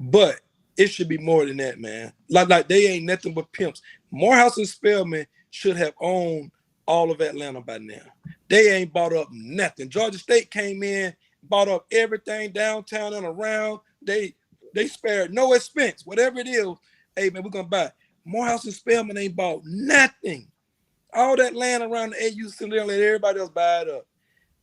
Speaker 4: But it should be more than that, man. Like like they ain't nothing but pimps. Morehouse and Spelman should have owned all of Atlanta by now. They ain't bought up nothing. Georgia State came in, bought up everything downtown and around. They they spared no expense, whatever it is. Hey man, we're gonna buy. Morehouse and Spelman ain't bought nothing. All that land around the AU Center, let everybody else buy it up.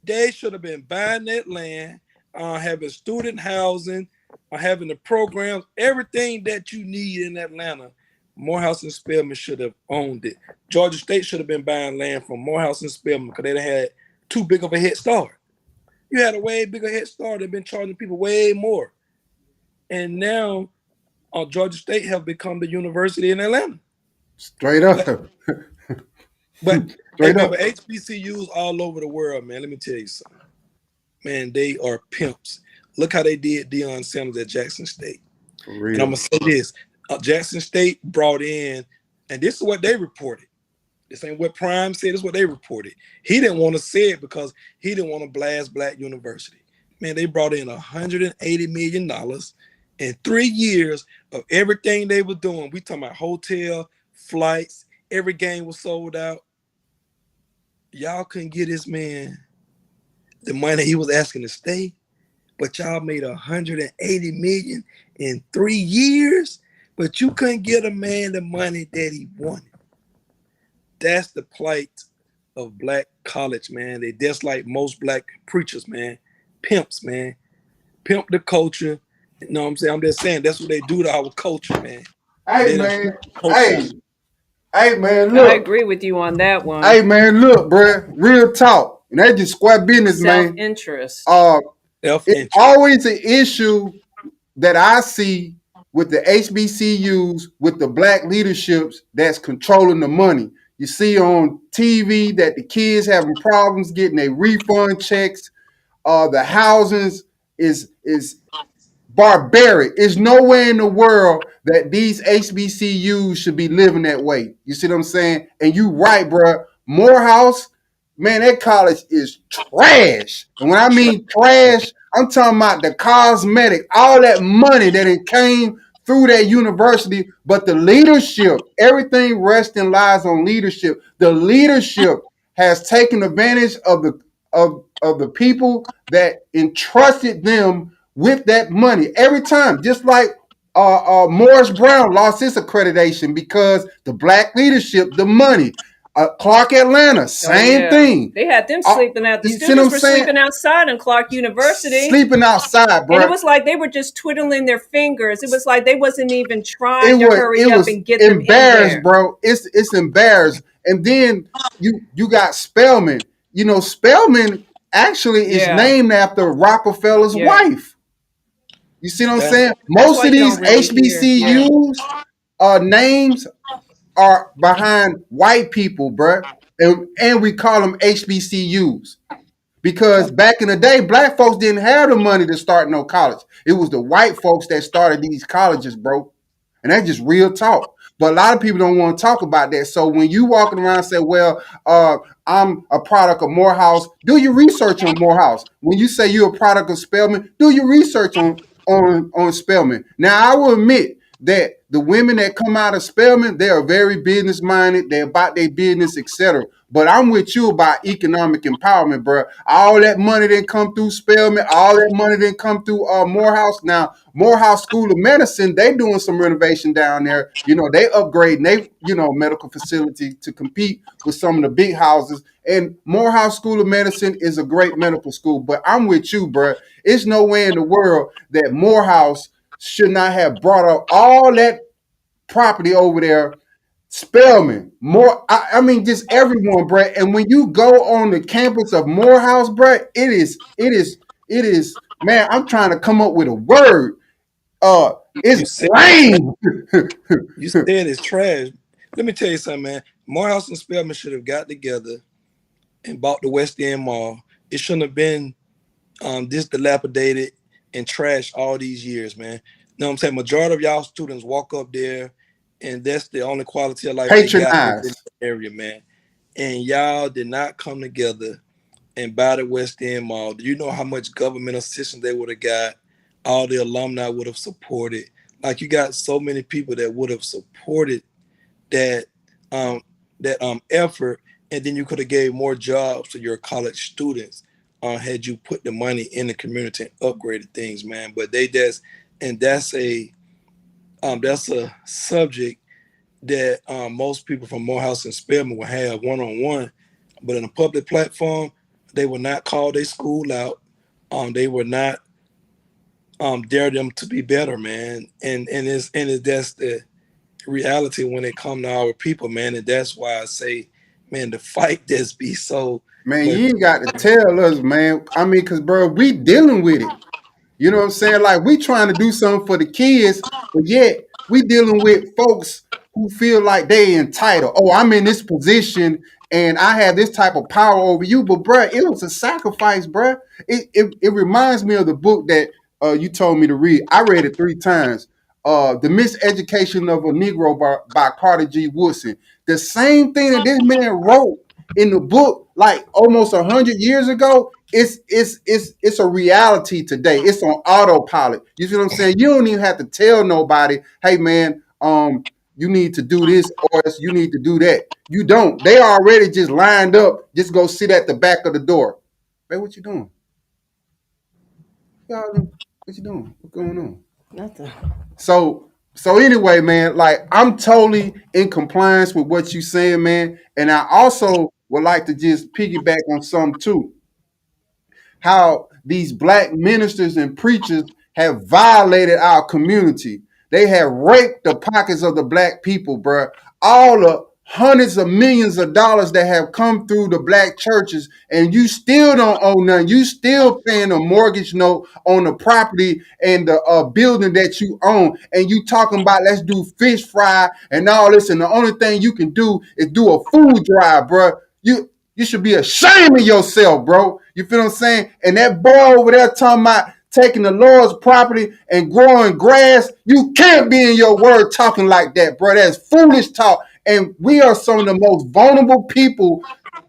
Speaker 4: They should have been buying that land, uh, having student housing, uh, having the programs, everything that you need in Atlanta. Morehouse and Spelman should have owned it. Georgia State should have been buying land from Morehouse and Spelman because they had too big of a head start. You had a way bigger head start. They've been charging people way more. And now uh, Georgia State have become the university in Atlanta.
Speaker 3: Straight up.
Speaker 4: But
Speaker 3: Straight up.
Speaker 4: HBCUs all over the world, man. Let me tell you something. Man, they are pimps. Look how they did Deion Sanders at Jackson State. And. I'm gonna say this: uh, Jackson State brought in, and this is what they reported. This ain't what Prime said. This is what they reported. He didn't want to say it because he didn't want to blast Black University. Man, they brought in 180 million dollars in three years of everything they were doing. We talking about hotel, flights. Every game was sold out. Y'all couldn't get this man the money he was asking to stay, but y'all made 180 million in three years, but you couldn't get a man the money that he wanted. That's the plight of black college, man. They just like most black preachers, man. Pimps, man. Pimp the culture. You know what I'm saying? I'm just saying that's what they do to our culture, man.
Speaker 3: Hey man. Hey. Hey man, look.
Speaker 2: I agree with you on that one.
Speaker 3: Hey man, look, bruh. Real talk. And that's just square business, man.
Speaker 2: Self-interest.
Speaker 3: Uh It's always an issue that I see with the HBCUs, with the black leaderships that's controlling the money. You see on TV that the kids having problems getting their refund checks. Uh, the housings is is barbaric. It's nowhere in the world that these HBCUs should be living that way. You see what I'm saying? And you right, bro. Morehouse, man, that college is trash. And when I mean trash, I'm talking about the cosmetic, all that money that it came through that university, but the leadership, everything rests and lies on leadership. The leadership has taken advantage of the of, of the people that entrusted them with that money every time, just like uh, uh, Morris Brown lost his accreditation because the black leadership, the money. Uh, Clark Atlanta, same
Speaker 2: Oh, yeah.
Speaker 3: thing.
Speaker 2: They had them sleeping out. The
Speaker 3: you
Speaker 2: students were
Speaker 3: saying?
Speaker 2: sleeping outside in Clark University.
Speaker 3: Sleeping outside, bro.
Speaker 2: And it was like they were just twiddling their fingers. It was like they wasn't even
Speaker 3: it
Speaker 2: trying to
Speaker 3: was
Speaker 2: hurry
Speaker 3: it
Speaker 2: up and get them
Speaker 3: embarrassed, bro. It's it's embarrassed. And then you you got Spelman. You know, Spelman actually is
Speaker 2: Yeah.
Speaker 3: named after Rockefeller's
Speaker 2: Yeah.
Speaker 3: wife. You see what I'm
Speaker 4: That's-
Speaker 3: saying? Most of these
Speaker 2: really
Speaker 3: HBCUs uh names are behind white people, bruh. And and we call them HBCUs. Because back in the day, black folks didn't have the money to start no college. It was the white folks that started these colleges, bro. And that's just real talk. But a lot of people don't want to talk about that. So when you walking around and say, well, uh, I'm a product of Morehouse, do your research on Morehouse. When you say you're a product of Spelman, do your research on, on, on Spelman. Now, I will admit that the women that come out of Spelman, they are very business minded. They're about their business, etc. But I'm with you about economic empowerment, bro. All that money didn't come through Spelman. All that money didn't come through uh, Morehouse. Now, Morehouse School of Medicine, they doing some renovation down there. You know, they upgrading they, you know, medical facility to compete with some of the big houses. And Morehouse School of Medicine is a great medical school. But I'm with you, bro. It's no way in the world that Morehouse should not have brought up all that property over there Spelman, more. I, I, mean, just everyone, Brett. And when you go on the campus of Morehouse, Brett, it is, it is, it is. Man, I'm trying to come up with a word. Uh, it's
Speaker 4: you
Speaker 3: lame.
Speaker 4: you said it's trash. Let me tell you something, man. Morehouse and Spelman should have got together and bought the West End Mall. It shouldn't have been um, this dilapidated and trash all these years, man. You know what I'm saying? Majority of y'all students walk up there and that's the only quality of life
Speaker 3: Patronize.
Speaker 4: in the area, man. And y'all did not come together and buy the West End Mall. Do you know how much government assistance they would have got? All the alumni would have supported. Like you got so many people that would have supported that um that um effort, and then you could have gave more jobs to your college students uh, had you put the money in the community and upgraded things, man. But they just and that's a um, that's a subject that um, most people from Morehouse and Spelman will have one on one, but in a public platform, they will not call their school out. Um, they will not um, dare them to be better, man. And and it's and it's, that's the reality when it come to our people, man. And that's why I say, man, the fight just be so.
Speaker 3: Man, you ain't got to tell us, man. I mean, cause bro, we dealing with it. You know what I'm saying? Like we trying to do something for the kids, but yet we dealing with folks who feel like they entitled. Oh, I'm in this position and I have this type of power over you. But bruh, it was a sacrifice, bruh. It it, it reminds me of the book that uh, you told me to read. I read it three times. Uh, the Miseducation of a Negro by, by Carter G. Woodson. The same thing that this man wrote in the book, like almost a hundred years ago, it's it's it's it's a reality today. It's on autopilot. You see what I'm saying? You don't even have to tell nobody, hey man, um, you need to do this or you need to do that. You don't. They already just lined up. Just go sit at the back of the door. Hey, what you doing? Y'all, what you doing? What's going on?
Speaker 2: Nothing.
Speaker 3: So so anyway, man, like I'm totally in compliance with what you saying, man. And I also would like to just piggyback on some too how these black ministers and preachers have violated our community. They have raped the pockets of the black people, bro. All the hundreds of millions of dollars that have come through the black churches, and you still don't own none. You still paying a mortgage note on the property and the uh, building that you own, and you talking about let's do fish fry and all this, and the only thing you can do is do a food drive, bro. You you should be ashamed of yourself, bro. You feel what I'm saying? And that boy over there talking about taking the Lord's property and growing grass, you can't be in your word talking like that, bro. That's foolish talk. And we are some of the most vulnerable people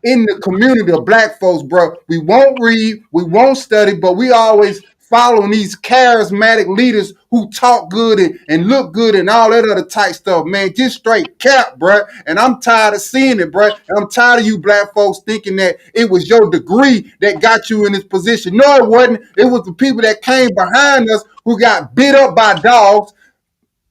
Speaker 3: in the community of black folks, bro. We won't read, we won't study, but we always following these charismatic leaders who talk good and, and look good and all that other type stuff, man. Just straight cap, bruh. And I'm tired of seeing it, bruh. And I'm tired of you black folks thinking that it was your degree that got you in this position. No, it wasn't. It was the people that came behind us who got bit up by dogs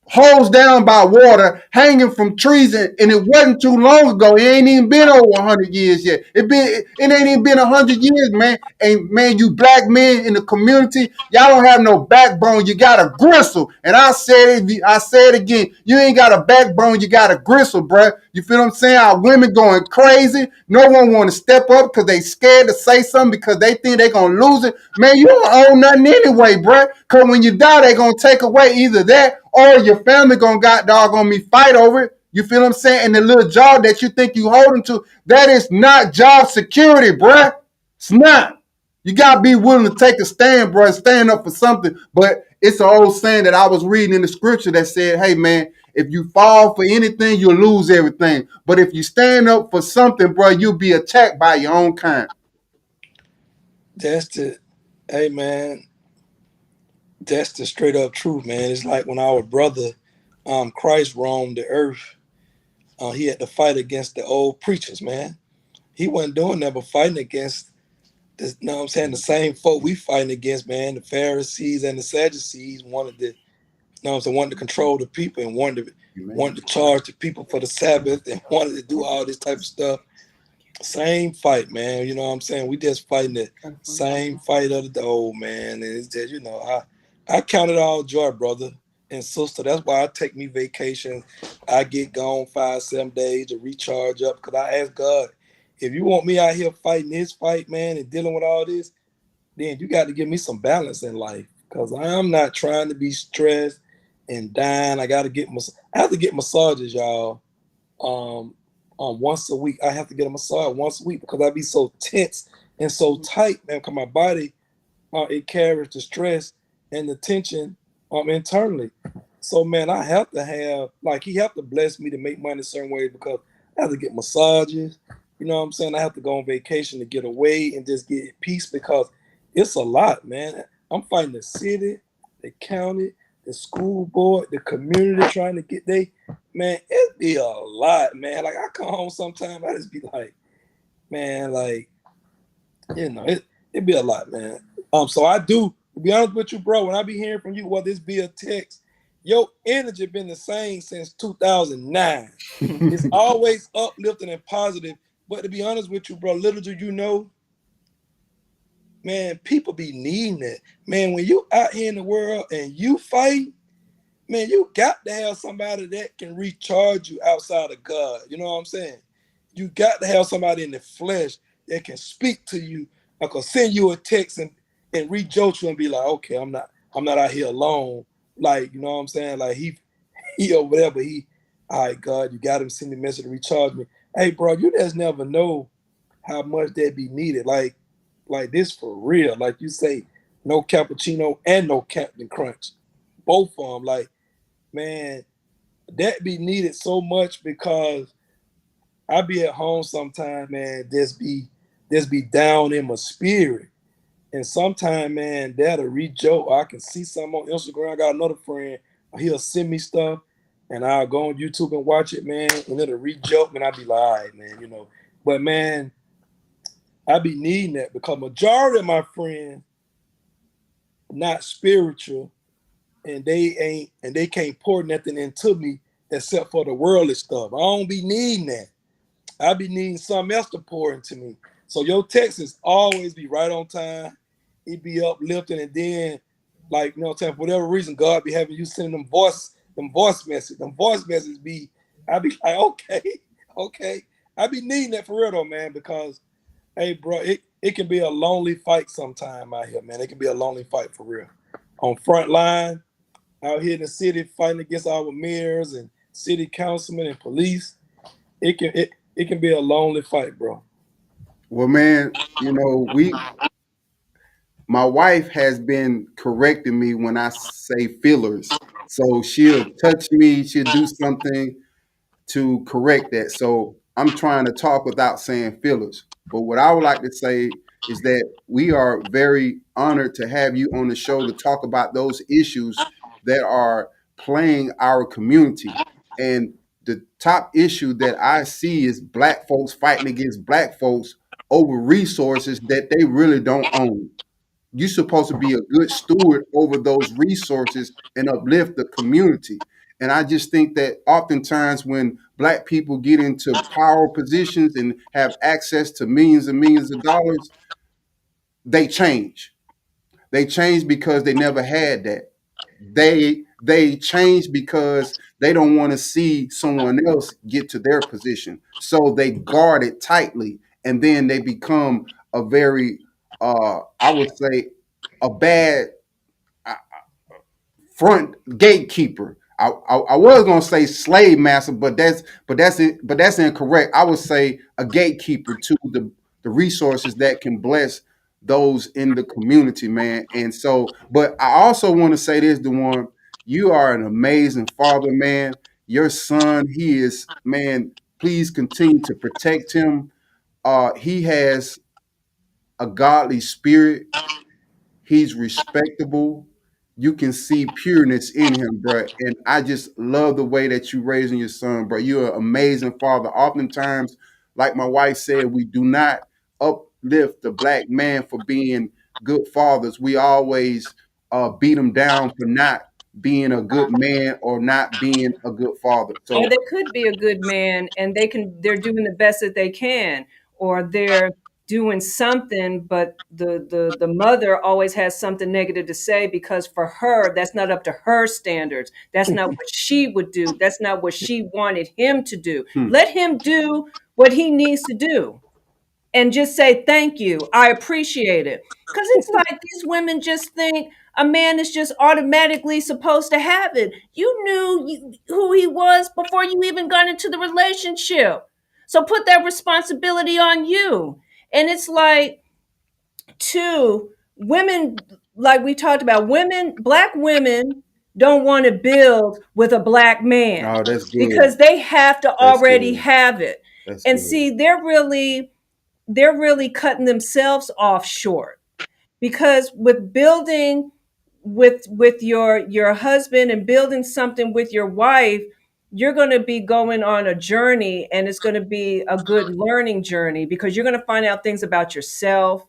Speaker 3: hosed down by water, hanging from trees, and, it wasn't too long ago. It ain't even been over hundred years yet. It been it, it ain't even been hundred years, man. And man, you black men in the community, y'all don't have no backbone. You got a gristle. And I said it, I said it again. You ain't got a backbone. You got a gristle, bruh. You feel what I'm saying? Our women going crazy. No one want to step up because they scared to say something because they think they gonna lose it. Man, you don't own nothing anyway, bruh. Cause when you die, they gonna take away either that or your family gonna got dog on me fight over it. You feel what I'm saying? And the little job that you think you holding to, that is not job security, bruh. It's not. You gotta be willing to take a stand, and stand up for something. But it's an old saying that I was reading in the scripture that said, "Hey, man, if you fall for anything, you'll lose everything. But if you stand up for something, bro, you'll be attacked by your own kind."
Speaker 4: That's it. hey, man that's the straight up truth, man. It's like when our brother um, Christ roamed the earth, uh, he had to fight against the old preachers, man. he wasn't doing that, but fighting against the, you know what I'm saying, the same folk we fighting against, man. The Pharisees and the Sadducees wanted to, you know what I'm saying, wanted to control the people and wanted to wanted to charge the people for the Sabbath and wanted to do all this type of stuff. Same fight, man. You know what I'm saying? We just fighting the same fight of the old man. And it's just, you know, I I count it all joy, brother and sister. That's why I take me vacation. I get gone five, seven days to recharge up because I ask God, if you want me out here fighting this fight, man, and dealing with all this, then you got to give me some balance in life because I'm not trying to be stressed and dying. I got to get mas- I have to get massages, y'all. Um, um, once a week. I have to get a massage once a week because I be so tense and so tight, man. Because my body, uh, it carries the stress and the tension um internally. So man, I have to have like he have to bless me to make money a certain way because I have to get massages. You know what I'm saying? I have to go on vacation to get away and just get peace because it's a lot, man. I'm fighting the city, the county, the school board, the community trying to get they man, it be a lot, man. Like I come home sometimes, I just be like, man, like, you know, it it be a lot, man. Um, so I do to be honest with you, bro. When I be hearing from you, whether this be a text, your energy been the same since 2009. it's always uplifting and positive. But to be honest with you, bro, little do you know, man, people be needing it. Man, when you out here in the world and you fight, man, you got to have somebody that can recharge you outside of God. You know what I'm saying? You got to have somebody in the flesh that can speak to you. I can send you a text and and rejoice you and be like, okay, I'm not, I'm not out here alone. Like, you know what I'm saying? Like he he there, but he, all right, God, you got him send me message to recharge me. Hey, bro, you just never know how much that be needed. Like, like this for real. Like you say, no cappuccino and no Captain Crunch. Both of them, like, man, that be needed so much because I be at home sometime, man, just be just be down in my spirit. And sometime, man, that'll reach joke. I can see something on Instagram. I got another friend, he'll send me stuff, and I'll go on YouTube and watch it, man, and it'll reach joke, and I'll be like, man, you know. But man, I be needing that because majority of my friends not spiritual, and they ain't and they can't pour nothing into me except for the worldly stuff. I don't be needing that. I be needing something else to pour into me. So your texts always be right on time. It be uplifting, and then like you know, what I'm saying for whatever reason, God be having you send them voice, them voice message, them voice messages be. I be like, okay, okay. I be needing that for real though, man, because hey, bro, it, it can be a lonely fight sometime out here, man. It can be a lonely fight for real. On front line, out here in the city fighting against our mayors and city councilmen and police. It can it, it can be a lonely fight, bro.
Speaker 3: Well, man, you know, we my wife has been correcting me when I say fillers. So she'll touch me, she'll do something to correct that. So I'm trying to talk without saying fillers. But what I would like to say is that we are very honored to have you on the show to talk about those issues that are playing our community. And the top issue that I see is black folks fighting against black folks over resources that they really don't own. You're supposed to be a good steward over those resources and uplift the community. And I just think that oftentimes when black people get into power positions and have access to millions and millions of dollars, they change. They change because they never had that. They they change because they don't want to see someone else get to their position. So they guard it tightly and then they become a very uh I would say a bad uh, front gatekeeper. I, I, I was gonna say slave master, but that's but that's it, but that's incorrect. I would say a gatekeeper to the the resources that can bless those in the community, man. And so, but I also want to say this, one you are an amazing father, man. Your son, he is, man, please continue to protect him. Uh, he has a godly spirit. He's respectable. You can see pureness in him, bro. And I just love the way that you raising your son, bro. You're an amazing father. Oftentimes, like my wife said, we do not uplift the black man for being good fathers. We always uh, beat them down for not being a good man or not being a good father. So
Speaker 2: they could be a good man and they can they're doing the best that they can or they're doing something but the the the mother always has something negative to say because for her that's not up to her standards. That's not what she would do. That's not what she wanted him to do.
Speaker 3: Hmm.
Speaker 2: let him do what he needs to do and just say thank you. I appreciate it. Because it's like these women just think a man is just automatically supposed to have it. You knew you, who he was before you even got into the relationship so put that responsibility on you and it's like two women like we talked about women black women don't want to build with a black man
Speaker 3: oh, that's good.
Speaker 2: because they have to already
Speaker 3: good.
Speaker 2: have it
Speaker 3: That's
Speaker 2: and
Speaker 3: good.
Speaker 2: see they're really they're really cutting themselves off short because with building with with your your husband and building something with your wife you're going to be going on a journey and it's going to be a good learning journey because you're going to find out things about yourself.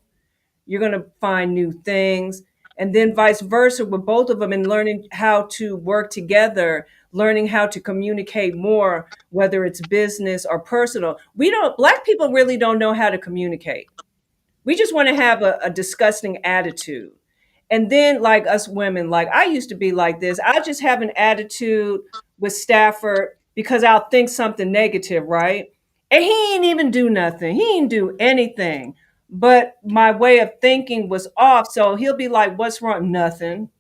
Speaker 2: You're going to find new things. And then vice versa with both of them and learning how to work together learning how to communicate more whether it's business or personal. We don't black people really don't know how to communicate. We just want to have a, a disgusting attitude and then like us women like i used to be like this. I just have an attitude with stafford because i'll think something negative right? And he ain't even do nothing. He ain't do anything. But my way of thinking was off. So he'll be like what's wrong? Nothing.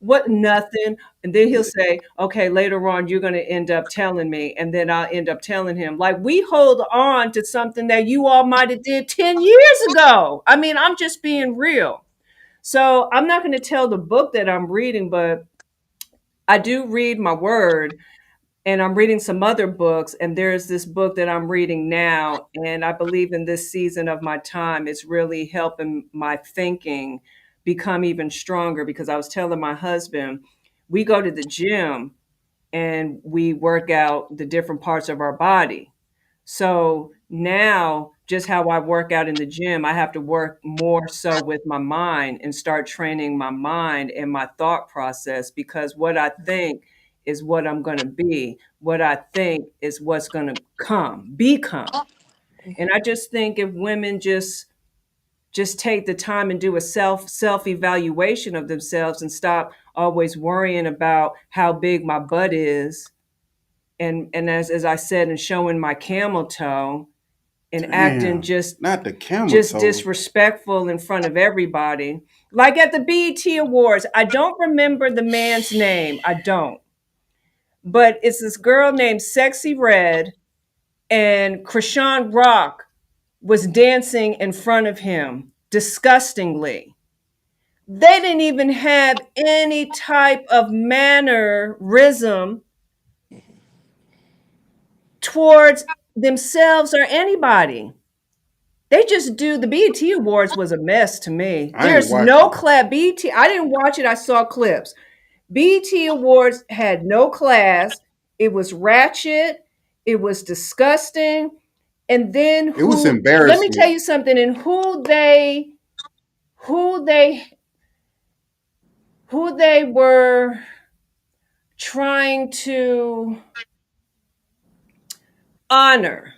Speaker 2: What nothing? And then he'll say okay later on you're going to end up telling me. And then i'll end up telling him. Like we hold on to something that you all might have did 10 years ago. I mean i'm just being real so i'm not going to tell the book that i'm reading but i do read my word and i'm reading some other books and there's this book that i'm reading now and i believe in this season of my time it's really helping my thinking become even stronger because i was telling my husband we go to the gym and we work out the different parts of our body. So now, just how I work out in the gym, I have to work more so with my mind and start training my mind and my thought process because what I think is what I'm going to be. What I think is what's going to come, become. And I just think if women just just take the time and do a self self evaluation of themselves and stop always worrying about how big my butt is and and as as I said and showing my camel toe and acting just
Speaker 3: Not the camel
Speaker 2: just
Speaker 3: toe.
Speaker 2: disrespectful in front of everybody. Like at the BET Awards, I don't remember the man's name. I don't. But it's this girl named Sexyy Red, and Chrisean Rock was dancing in front of him disgustingly. They didn't even have any type of mannerism mm-hmm. towards themselves or anybody. They just do the BET Awards was a mess to me.
Speaker 3: I
Speaker 2: There's no class. BET, I didn't watch it, I saw clips. BET Awards had no class. It was ratchet. It was disgusting. And then
Speaker 3: It was
Speaker 2: embarrassing. Let me tell you something. And who they, who they, who they were trying to honor.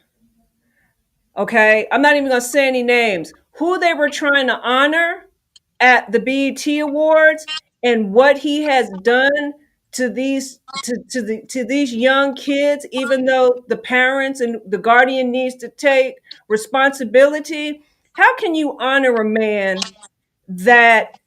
Speaker 2: Okay, I'm not even gonna say any names. Who they were trying to honor at the BET Awards and what he has done to these to, to the to these young kids, even though the parents and the guardian needs to take responsibility. How can you honor a man that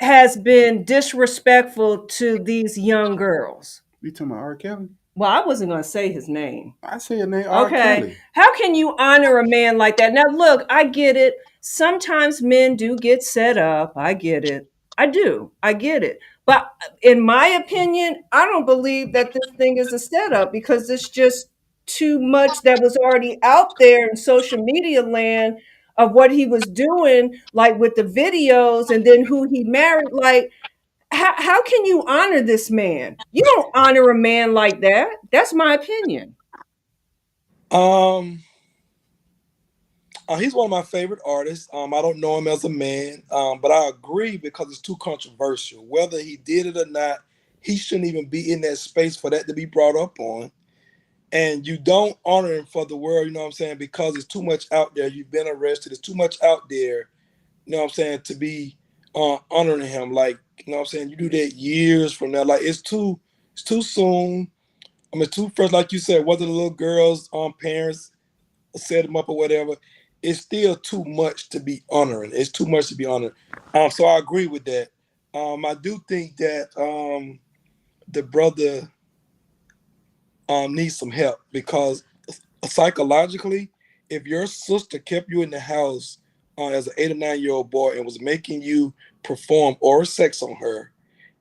Speaker 2: has been disrespectful to these young girls?
Speaker 3: You talking about R. Kelly?
Speaker 2: Well, I wasn't gonna say his name.
Speaker 3: I say a name R.
Speaker 2: Okay.
Speaker 3: Kelly.
Speaker 2: How can you honor a man like that? Now, look, I get it. Sometimes men do get set up. I get it. I do. I get it. But uh, in my opinion, I don't believe that this thing is a setup because it's just too much that was already out there in social media land of what he was doing, like with the videos and then who he married. Like, how, how can you honor this man? You don't honor a man like that. That's my opinion.
Speaker 4: Um, uh, he's one of my favorite artists. Um, I don't know him as a man, um, but I agree because it's too controversial. Whether he did it or not, he shouldn't even be in that space for that to be brought up on. And you don't honor him for the world, you know what I'm saying? Because it's too much out there. You've been arrested. It's too much out there, you know what I'm saying, to be uh, honoring him. Like, you know what I'm saying? You do that years from now. Like, it's too, it's too soon. I mean, too first, like you said, whether the little girls' um parents set him up or whatever, it's still too much to be honoring. It's too much to be honored. Um, so I agree with that. Um, I do think that um the brother um needs some help because psychologically, if your sister kept you in the house uh, as an eight or nine year old boy and was making you perform oral sex on her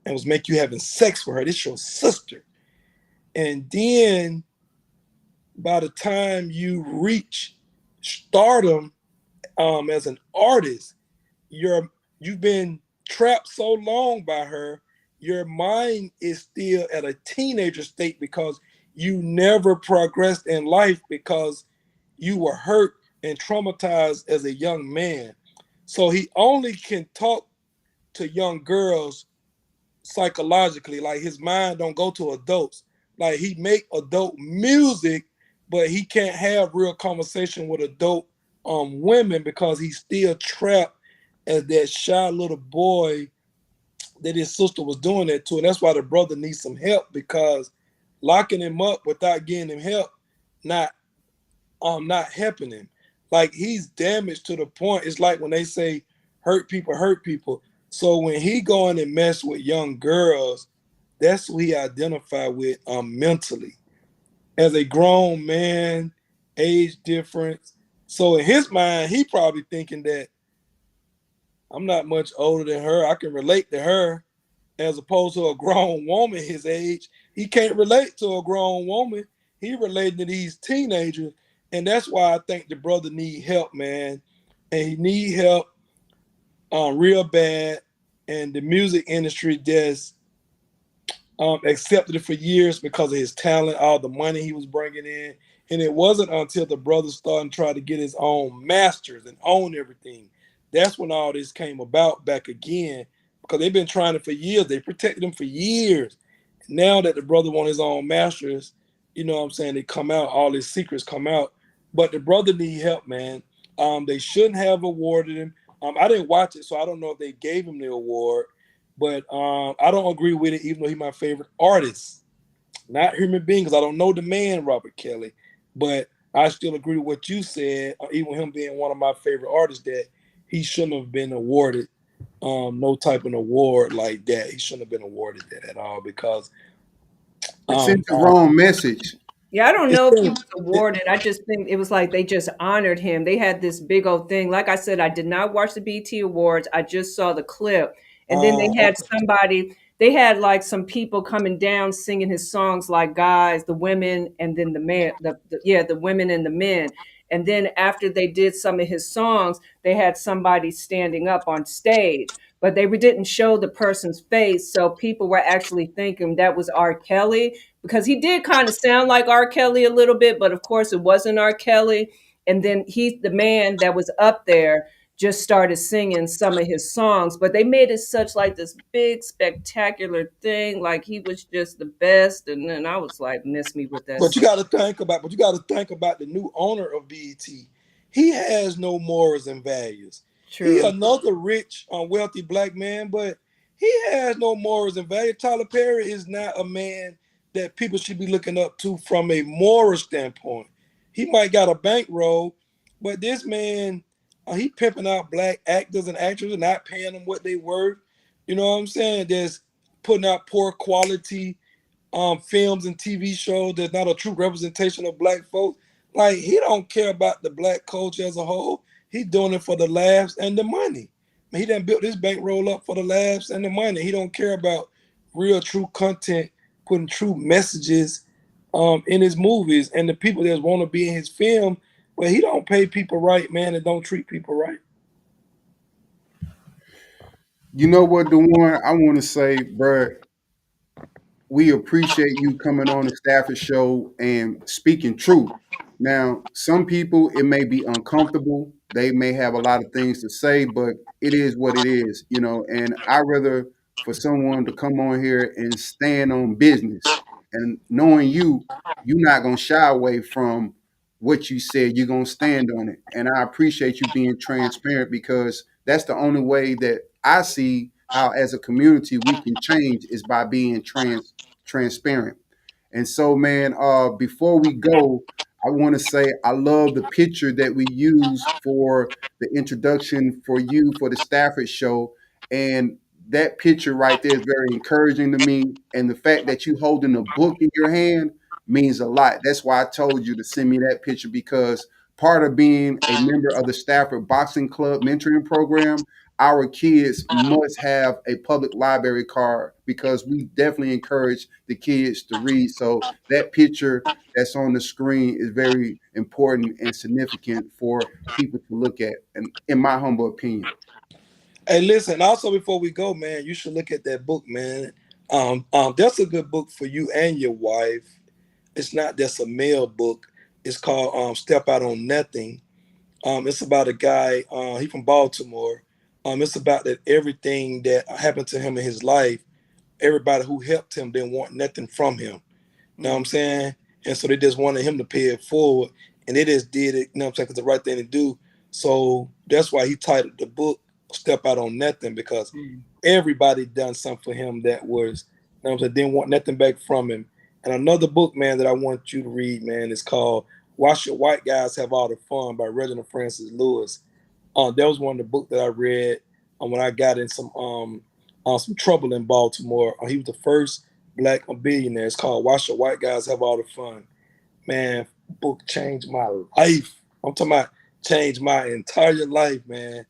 Speaker 4: and was making you having sex with her, this your sister. And then by the time you reach stardom um, as an artist, you're you've been trapped so long by her, your mind is still at a teenager state because you never progressed in life because you were hurt and traumatized as a young man. So he only can talk to young girls psychologically. Like his mind don't go to adults. Like he make adult music, but he can't have real conversation with adult um women because he's still trapped as that shy little boy that his sister was doing that to. And that's why the brother needs some help because locking him up without getting him help, not um not helping him. Like he's damaged to the point. It's like when they say hurt people hurt people. So when he going and mess with young girls, that's who he identify with um mentally. As a grown man, age difference. So in his mind, he probably thinking that I'm not much older than her. I can relate to her as opposed to a grown woman his age. He can't relate to a grown woman. He relating to these teenagers. And that's why I think the brother need help, man. And he need help um, real bad. And the music industry just um, accepted it for years because of his talent, all the money he was bringing in. And it wasn't until the brother started trying to get his own masters and own everything. That's when all this came about back again because they've been trying it for years. They protected him for years. Now that the brother won his own masters, you know what I'm saying? They come out, all his secrets come out. But the brother need help, man. Um, they shouldn't have awarded him. Um, I didn't watch it, so I don't know if they gave him the award. But um, I don't agree with it, even though he's my favorite artist, not human being, because I don't know the man, Robert Kelly. But I still agree with what you said, uh, even him being one of my favorite artists, that he shouldn't have been awarded um, no type of award like that. He shouldn't have been awarded that at all because
Speaker 3: It
Speaker 4: um,
Speaker 3: sent the wrong message.
Speaker 2: Yeah, I don't know if he was awarded. I just think it was like they just honored him. They had this big old thing. Like I said, I did not watch the BT Awards. I just saw the clip. And then they
Speaker 4: Oh,
Speaker 2: had somebody, they had like some people coming down singing his songs, like guys, the women, and then the man, the, the yeah, the women and the men. And then after they did some of his songs, they had somebody standing up on stage, but they didn't show the person's face. So people were actually thinking that was R. Kelly because he did kind of sound like R. Kelly a little bit, but of course it wasn't R. Kelly. And then he, the man that was up there, just started singing some of his songs, but they made it such like this big spectacular thing, like he was just the best. And then I was like, miss me with that.
Speaker 4: But you got to think about, but you got to think about the new owner of BET. He has no morals and values.
Speaker 2: True.
Speaker 4: He another rich, um, wealthy black man, but he has no morals and values. Tyler Perry is not a man that people should be looking up to from a moral standpoint. He might got a bankroll, but this man, uh, he pimping out black actors and actresses, and not paying them what they worth. You know what I'm saying? Just putting out poor quality um films and TV shows There's not a true representation of black folks. Like he don't care about the black culture as a whole. He doing it for the laughs and the money. He done built this bankroll up for the laughs and the money. He don't care about real true content, putting true messages um in his movies and the people that want to be in his film. But he don't pay people right, man, and don't treat people right.
Speaker 3: You know what, Duwon? I want to say, bruh, we appreciate you coming on the Stafford Show and speaking truth. Now, some people it may be uncomfortable. They may have a lot of things to say, but it is what it is, you know. And I rather for someone to come on here and stand on business and knowing you, you're not gonna shy away from what you said. You're gonna stand on it. And I appreciate you being transparent because that's the only way that I see how as a community we can change is by being trans transparent. And so, man, uh, before we go, I want to say I love the picture that we used for the introduction for you for the Stafford show. And that picture right there is very encouraging to me. And the fact that you holding a book in your hand means a lot. That's why I told you to send me that picture because part of being a member of the Stafford Boxing Club mentoring program, our kids must have a public library card because we definitely encourage the kids to read. So that picture that's on the screen is very important and significant for people to look at, and in my humble opinion.
Speaker 4: Hey, listen. Also, before we go, man, you should look at that book, man. Um, um, that's a good book for you and your wife. It's not just a male book. It's called um, "Step Out on Nothing." Um, it's about a guy. Uh, he from Baltimore. Um, it's about that everything that happened to him in his life. Everybody who helped him didn't want nothing from him. You know what I'm saying? And so they just wanted him to pay it forward, and they just did it. You know what I'm saying? 'cause the right thing to do. So that's why he titled the book "Step Out on Nothing" because everybody done something for him that was, you know I'm saying, didn't want nothing back from him. And another book, man, that I want you to read, man, is called "Why Should White Guys Have All the Fun" by Reginald Francis Lewis. Uh, that was one of the books that I read um, when I got in some um uh, some trouble in Baltimore. Uh, he was the first black billionaire. It's called "Why Should White Guys Have All the Fun." Man, book changed my life. I'm talking about changed my entire life, man.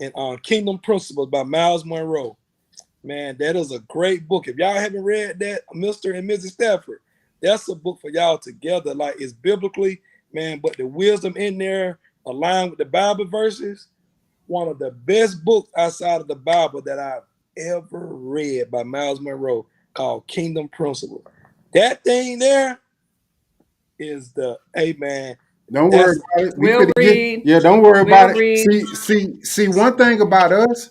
Speaker 4: And uh, Kingdom Principles by Myles Munroe. Man, that is a great book. If y'all haven't read that, Mr. and Mrs. Stafford, that's a book for y'all together. Like it's biblically, man, but the wisdom in there aligned with the Bible verses. One of the best books outside of the Bible that I've ever read by Myles Munroe called Kingdom Principle. That thing there is the Amen.
Speaker 3: Don't
Speaker 4: That's-
Speaker 3: worry about it. We
Speaker 2: We'll
Speaker 3: finna get- yeah, don't worry about
Speaker 2: We'll
Speaker 3: it.
Speaker 2: read.
Speaker 3: See, see, see. One thing about us,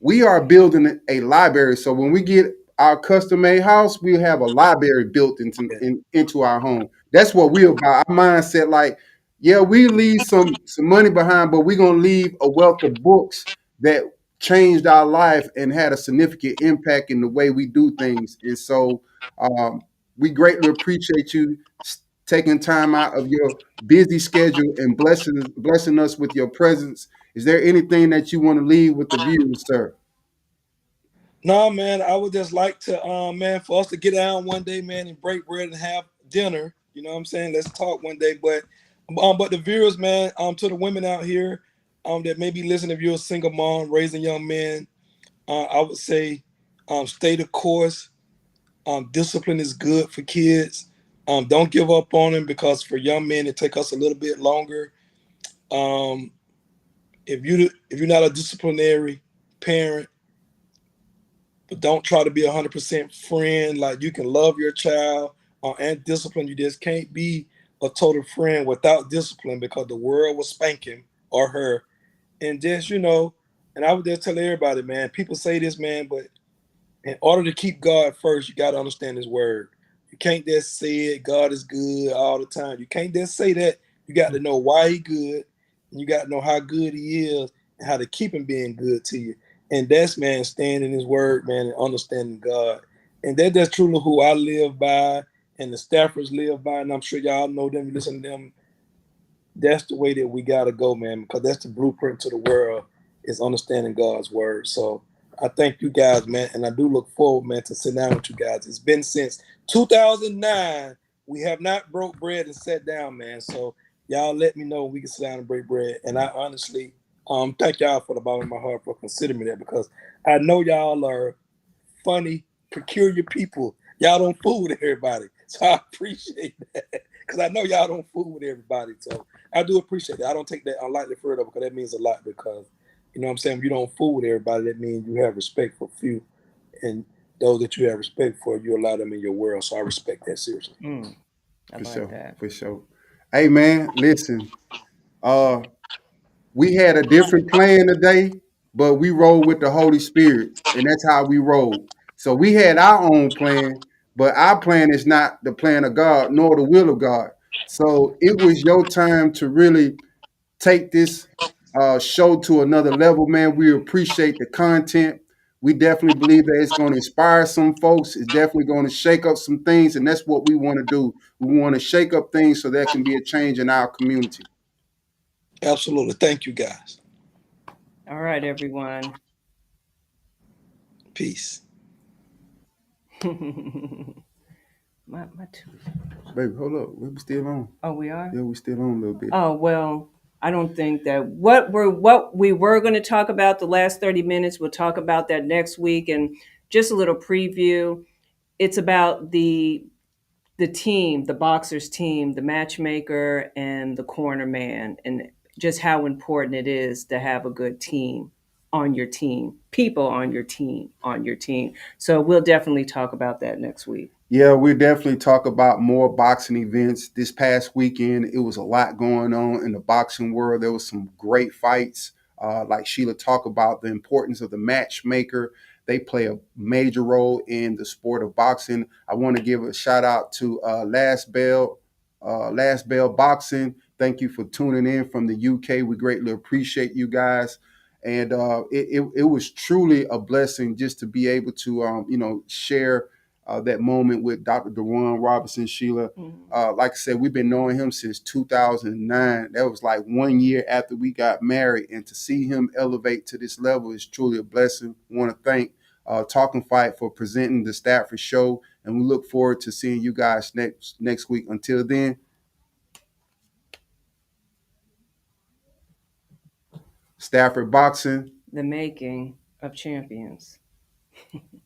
Speaker 3: we are building a library. So when we get our custom made house, we have a library built into in, into our home. That's what we're about. Our mindset, like, yeah, we leave some some money behind, but we're gonna leave a wealth of books that changed our life and had a significant impact in the way we do things. And so, um, we greatly appreciate you taking time out of your busy schedule and blessing blessing us with your presence. Is there anything that you want to leave with the viewers, sir?
Speaker 4: No, man, I would just like to, um, man, for us to get down one day, man, and break bread and have dinner. You know what I'm saying? Let's talk one day. But, um, but the viewers, man, um, to the women out here, um, that may be listening, if you're a single mom raising young men, uh, I would say, um, stay the course. Um, discipline is good for kids. Um, don't give up on him because for young men it take us a little bit longer. Um, if you if you're not a disciplinary parent but don't try to be a hundred percent friend. Like you can love your child uh, and discipline. You just can't be a total friend without discipline because the world will spank him or her. And just you know, and I would just tell everybody, man. People say this, man, but in order to keep God first, you got to understand His word. Can't just say it. God is good all the time. You can't just say that. You got to mm. know why He good, and you got to know how good He is, and how to keep Him being good to you. And that's man standing his word, man, and understanding God. And that, that's truly who I live by and the staffers live by. And I'm sure y'all know them, listen to them. That's the way that we gotta go, man, because that's the blueprint to the world is understanding God's word. So I thank you guys, man, and I do look forward, man, to sit down with you guys. It's been since 2009. We have not broke bread and sat down, man. So y'all let me know we can sit down and break bread. And I honestly um, thank y'all for the bottom of my heart for considering me that because I know y'all are funny, peculiar people. Y'all don't fool with everybody. So I appreciate that. Because I know y'all don't fool with everybody. So I do appreciate that. I don't take that unlightly further because that means a lot because you know what I'm saying, if you don't fool with everybody, that means you have respect for few. And those that you have respect for, you allow them in your world. So I respect that seriously.
Speaker 2: Mm, I
Speaker 3: For
Speaker 2: like
Speaker 3: sure,
Speaker 2: that.
Speaker 3: for sure. Hey man, listen. Uh, we had a different plan today, but we rolled with the Holy Spirit, and that's how we rolled. So we had our own plan, but our plan is not the plan of God, nor the will of God. So it was your time to really take this uh, show to another level, man. We appreciate the content. We definitely believe that it's going to inspire some folks. It's definitely going to shake up some things, and that's what we want to do. We want to shake up things so there can be a change in our community.
Speaker 4: Absolutely. Thank you, guys.
Speaker 2: All right, everyone.
Speaker 4: Peace.
Speaker 2: my my two.
Speaker 3: Baby, hold up. We still on.
Speaker 2: Oh, we are.
Speaker 3: Yeah, we still on a little bit.
Speaker 2: Oh well, I don't think that what we're what we were going to talk about the last thirty minutes. We'll talk about that next week, and just a little preview. It's about the the team, the boxers team, the matchmaker, and the corner man, and just how important it is to have a good team on your team, people on your team, on your team. So we'll definitely talk about that next week.
Speaker 3: Yeah, we definitely talk about more boxing events. This past weekend, it was a lot going on in the boxing world. There was some great fights. Uh, like Sheila talked about the importance of the matchmaker. They play a major role in the sport of boxing. I want to give a shout out to uh, Last Bell, uh, Last Bell Boxing. Thank you for tuning in from the UK. We greatly appreciate you guys and uh, it, it, it was truly a blessing just to be able to um, you know share uh, that moment with Dr. Duwon Robinson Sheila. Uh, like I said, we've been knowing him since 2009. That was like one year after we got married, and to see him elevate to this level is truly a blessing. I want to thank uh, Talkin Fight for presenting the Stafford Show, and we look forward to seeing you guys next next week. Until then. Stafford Boxing.
Speaker 2: The making of champions.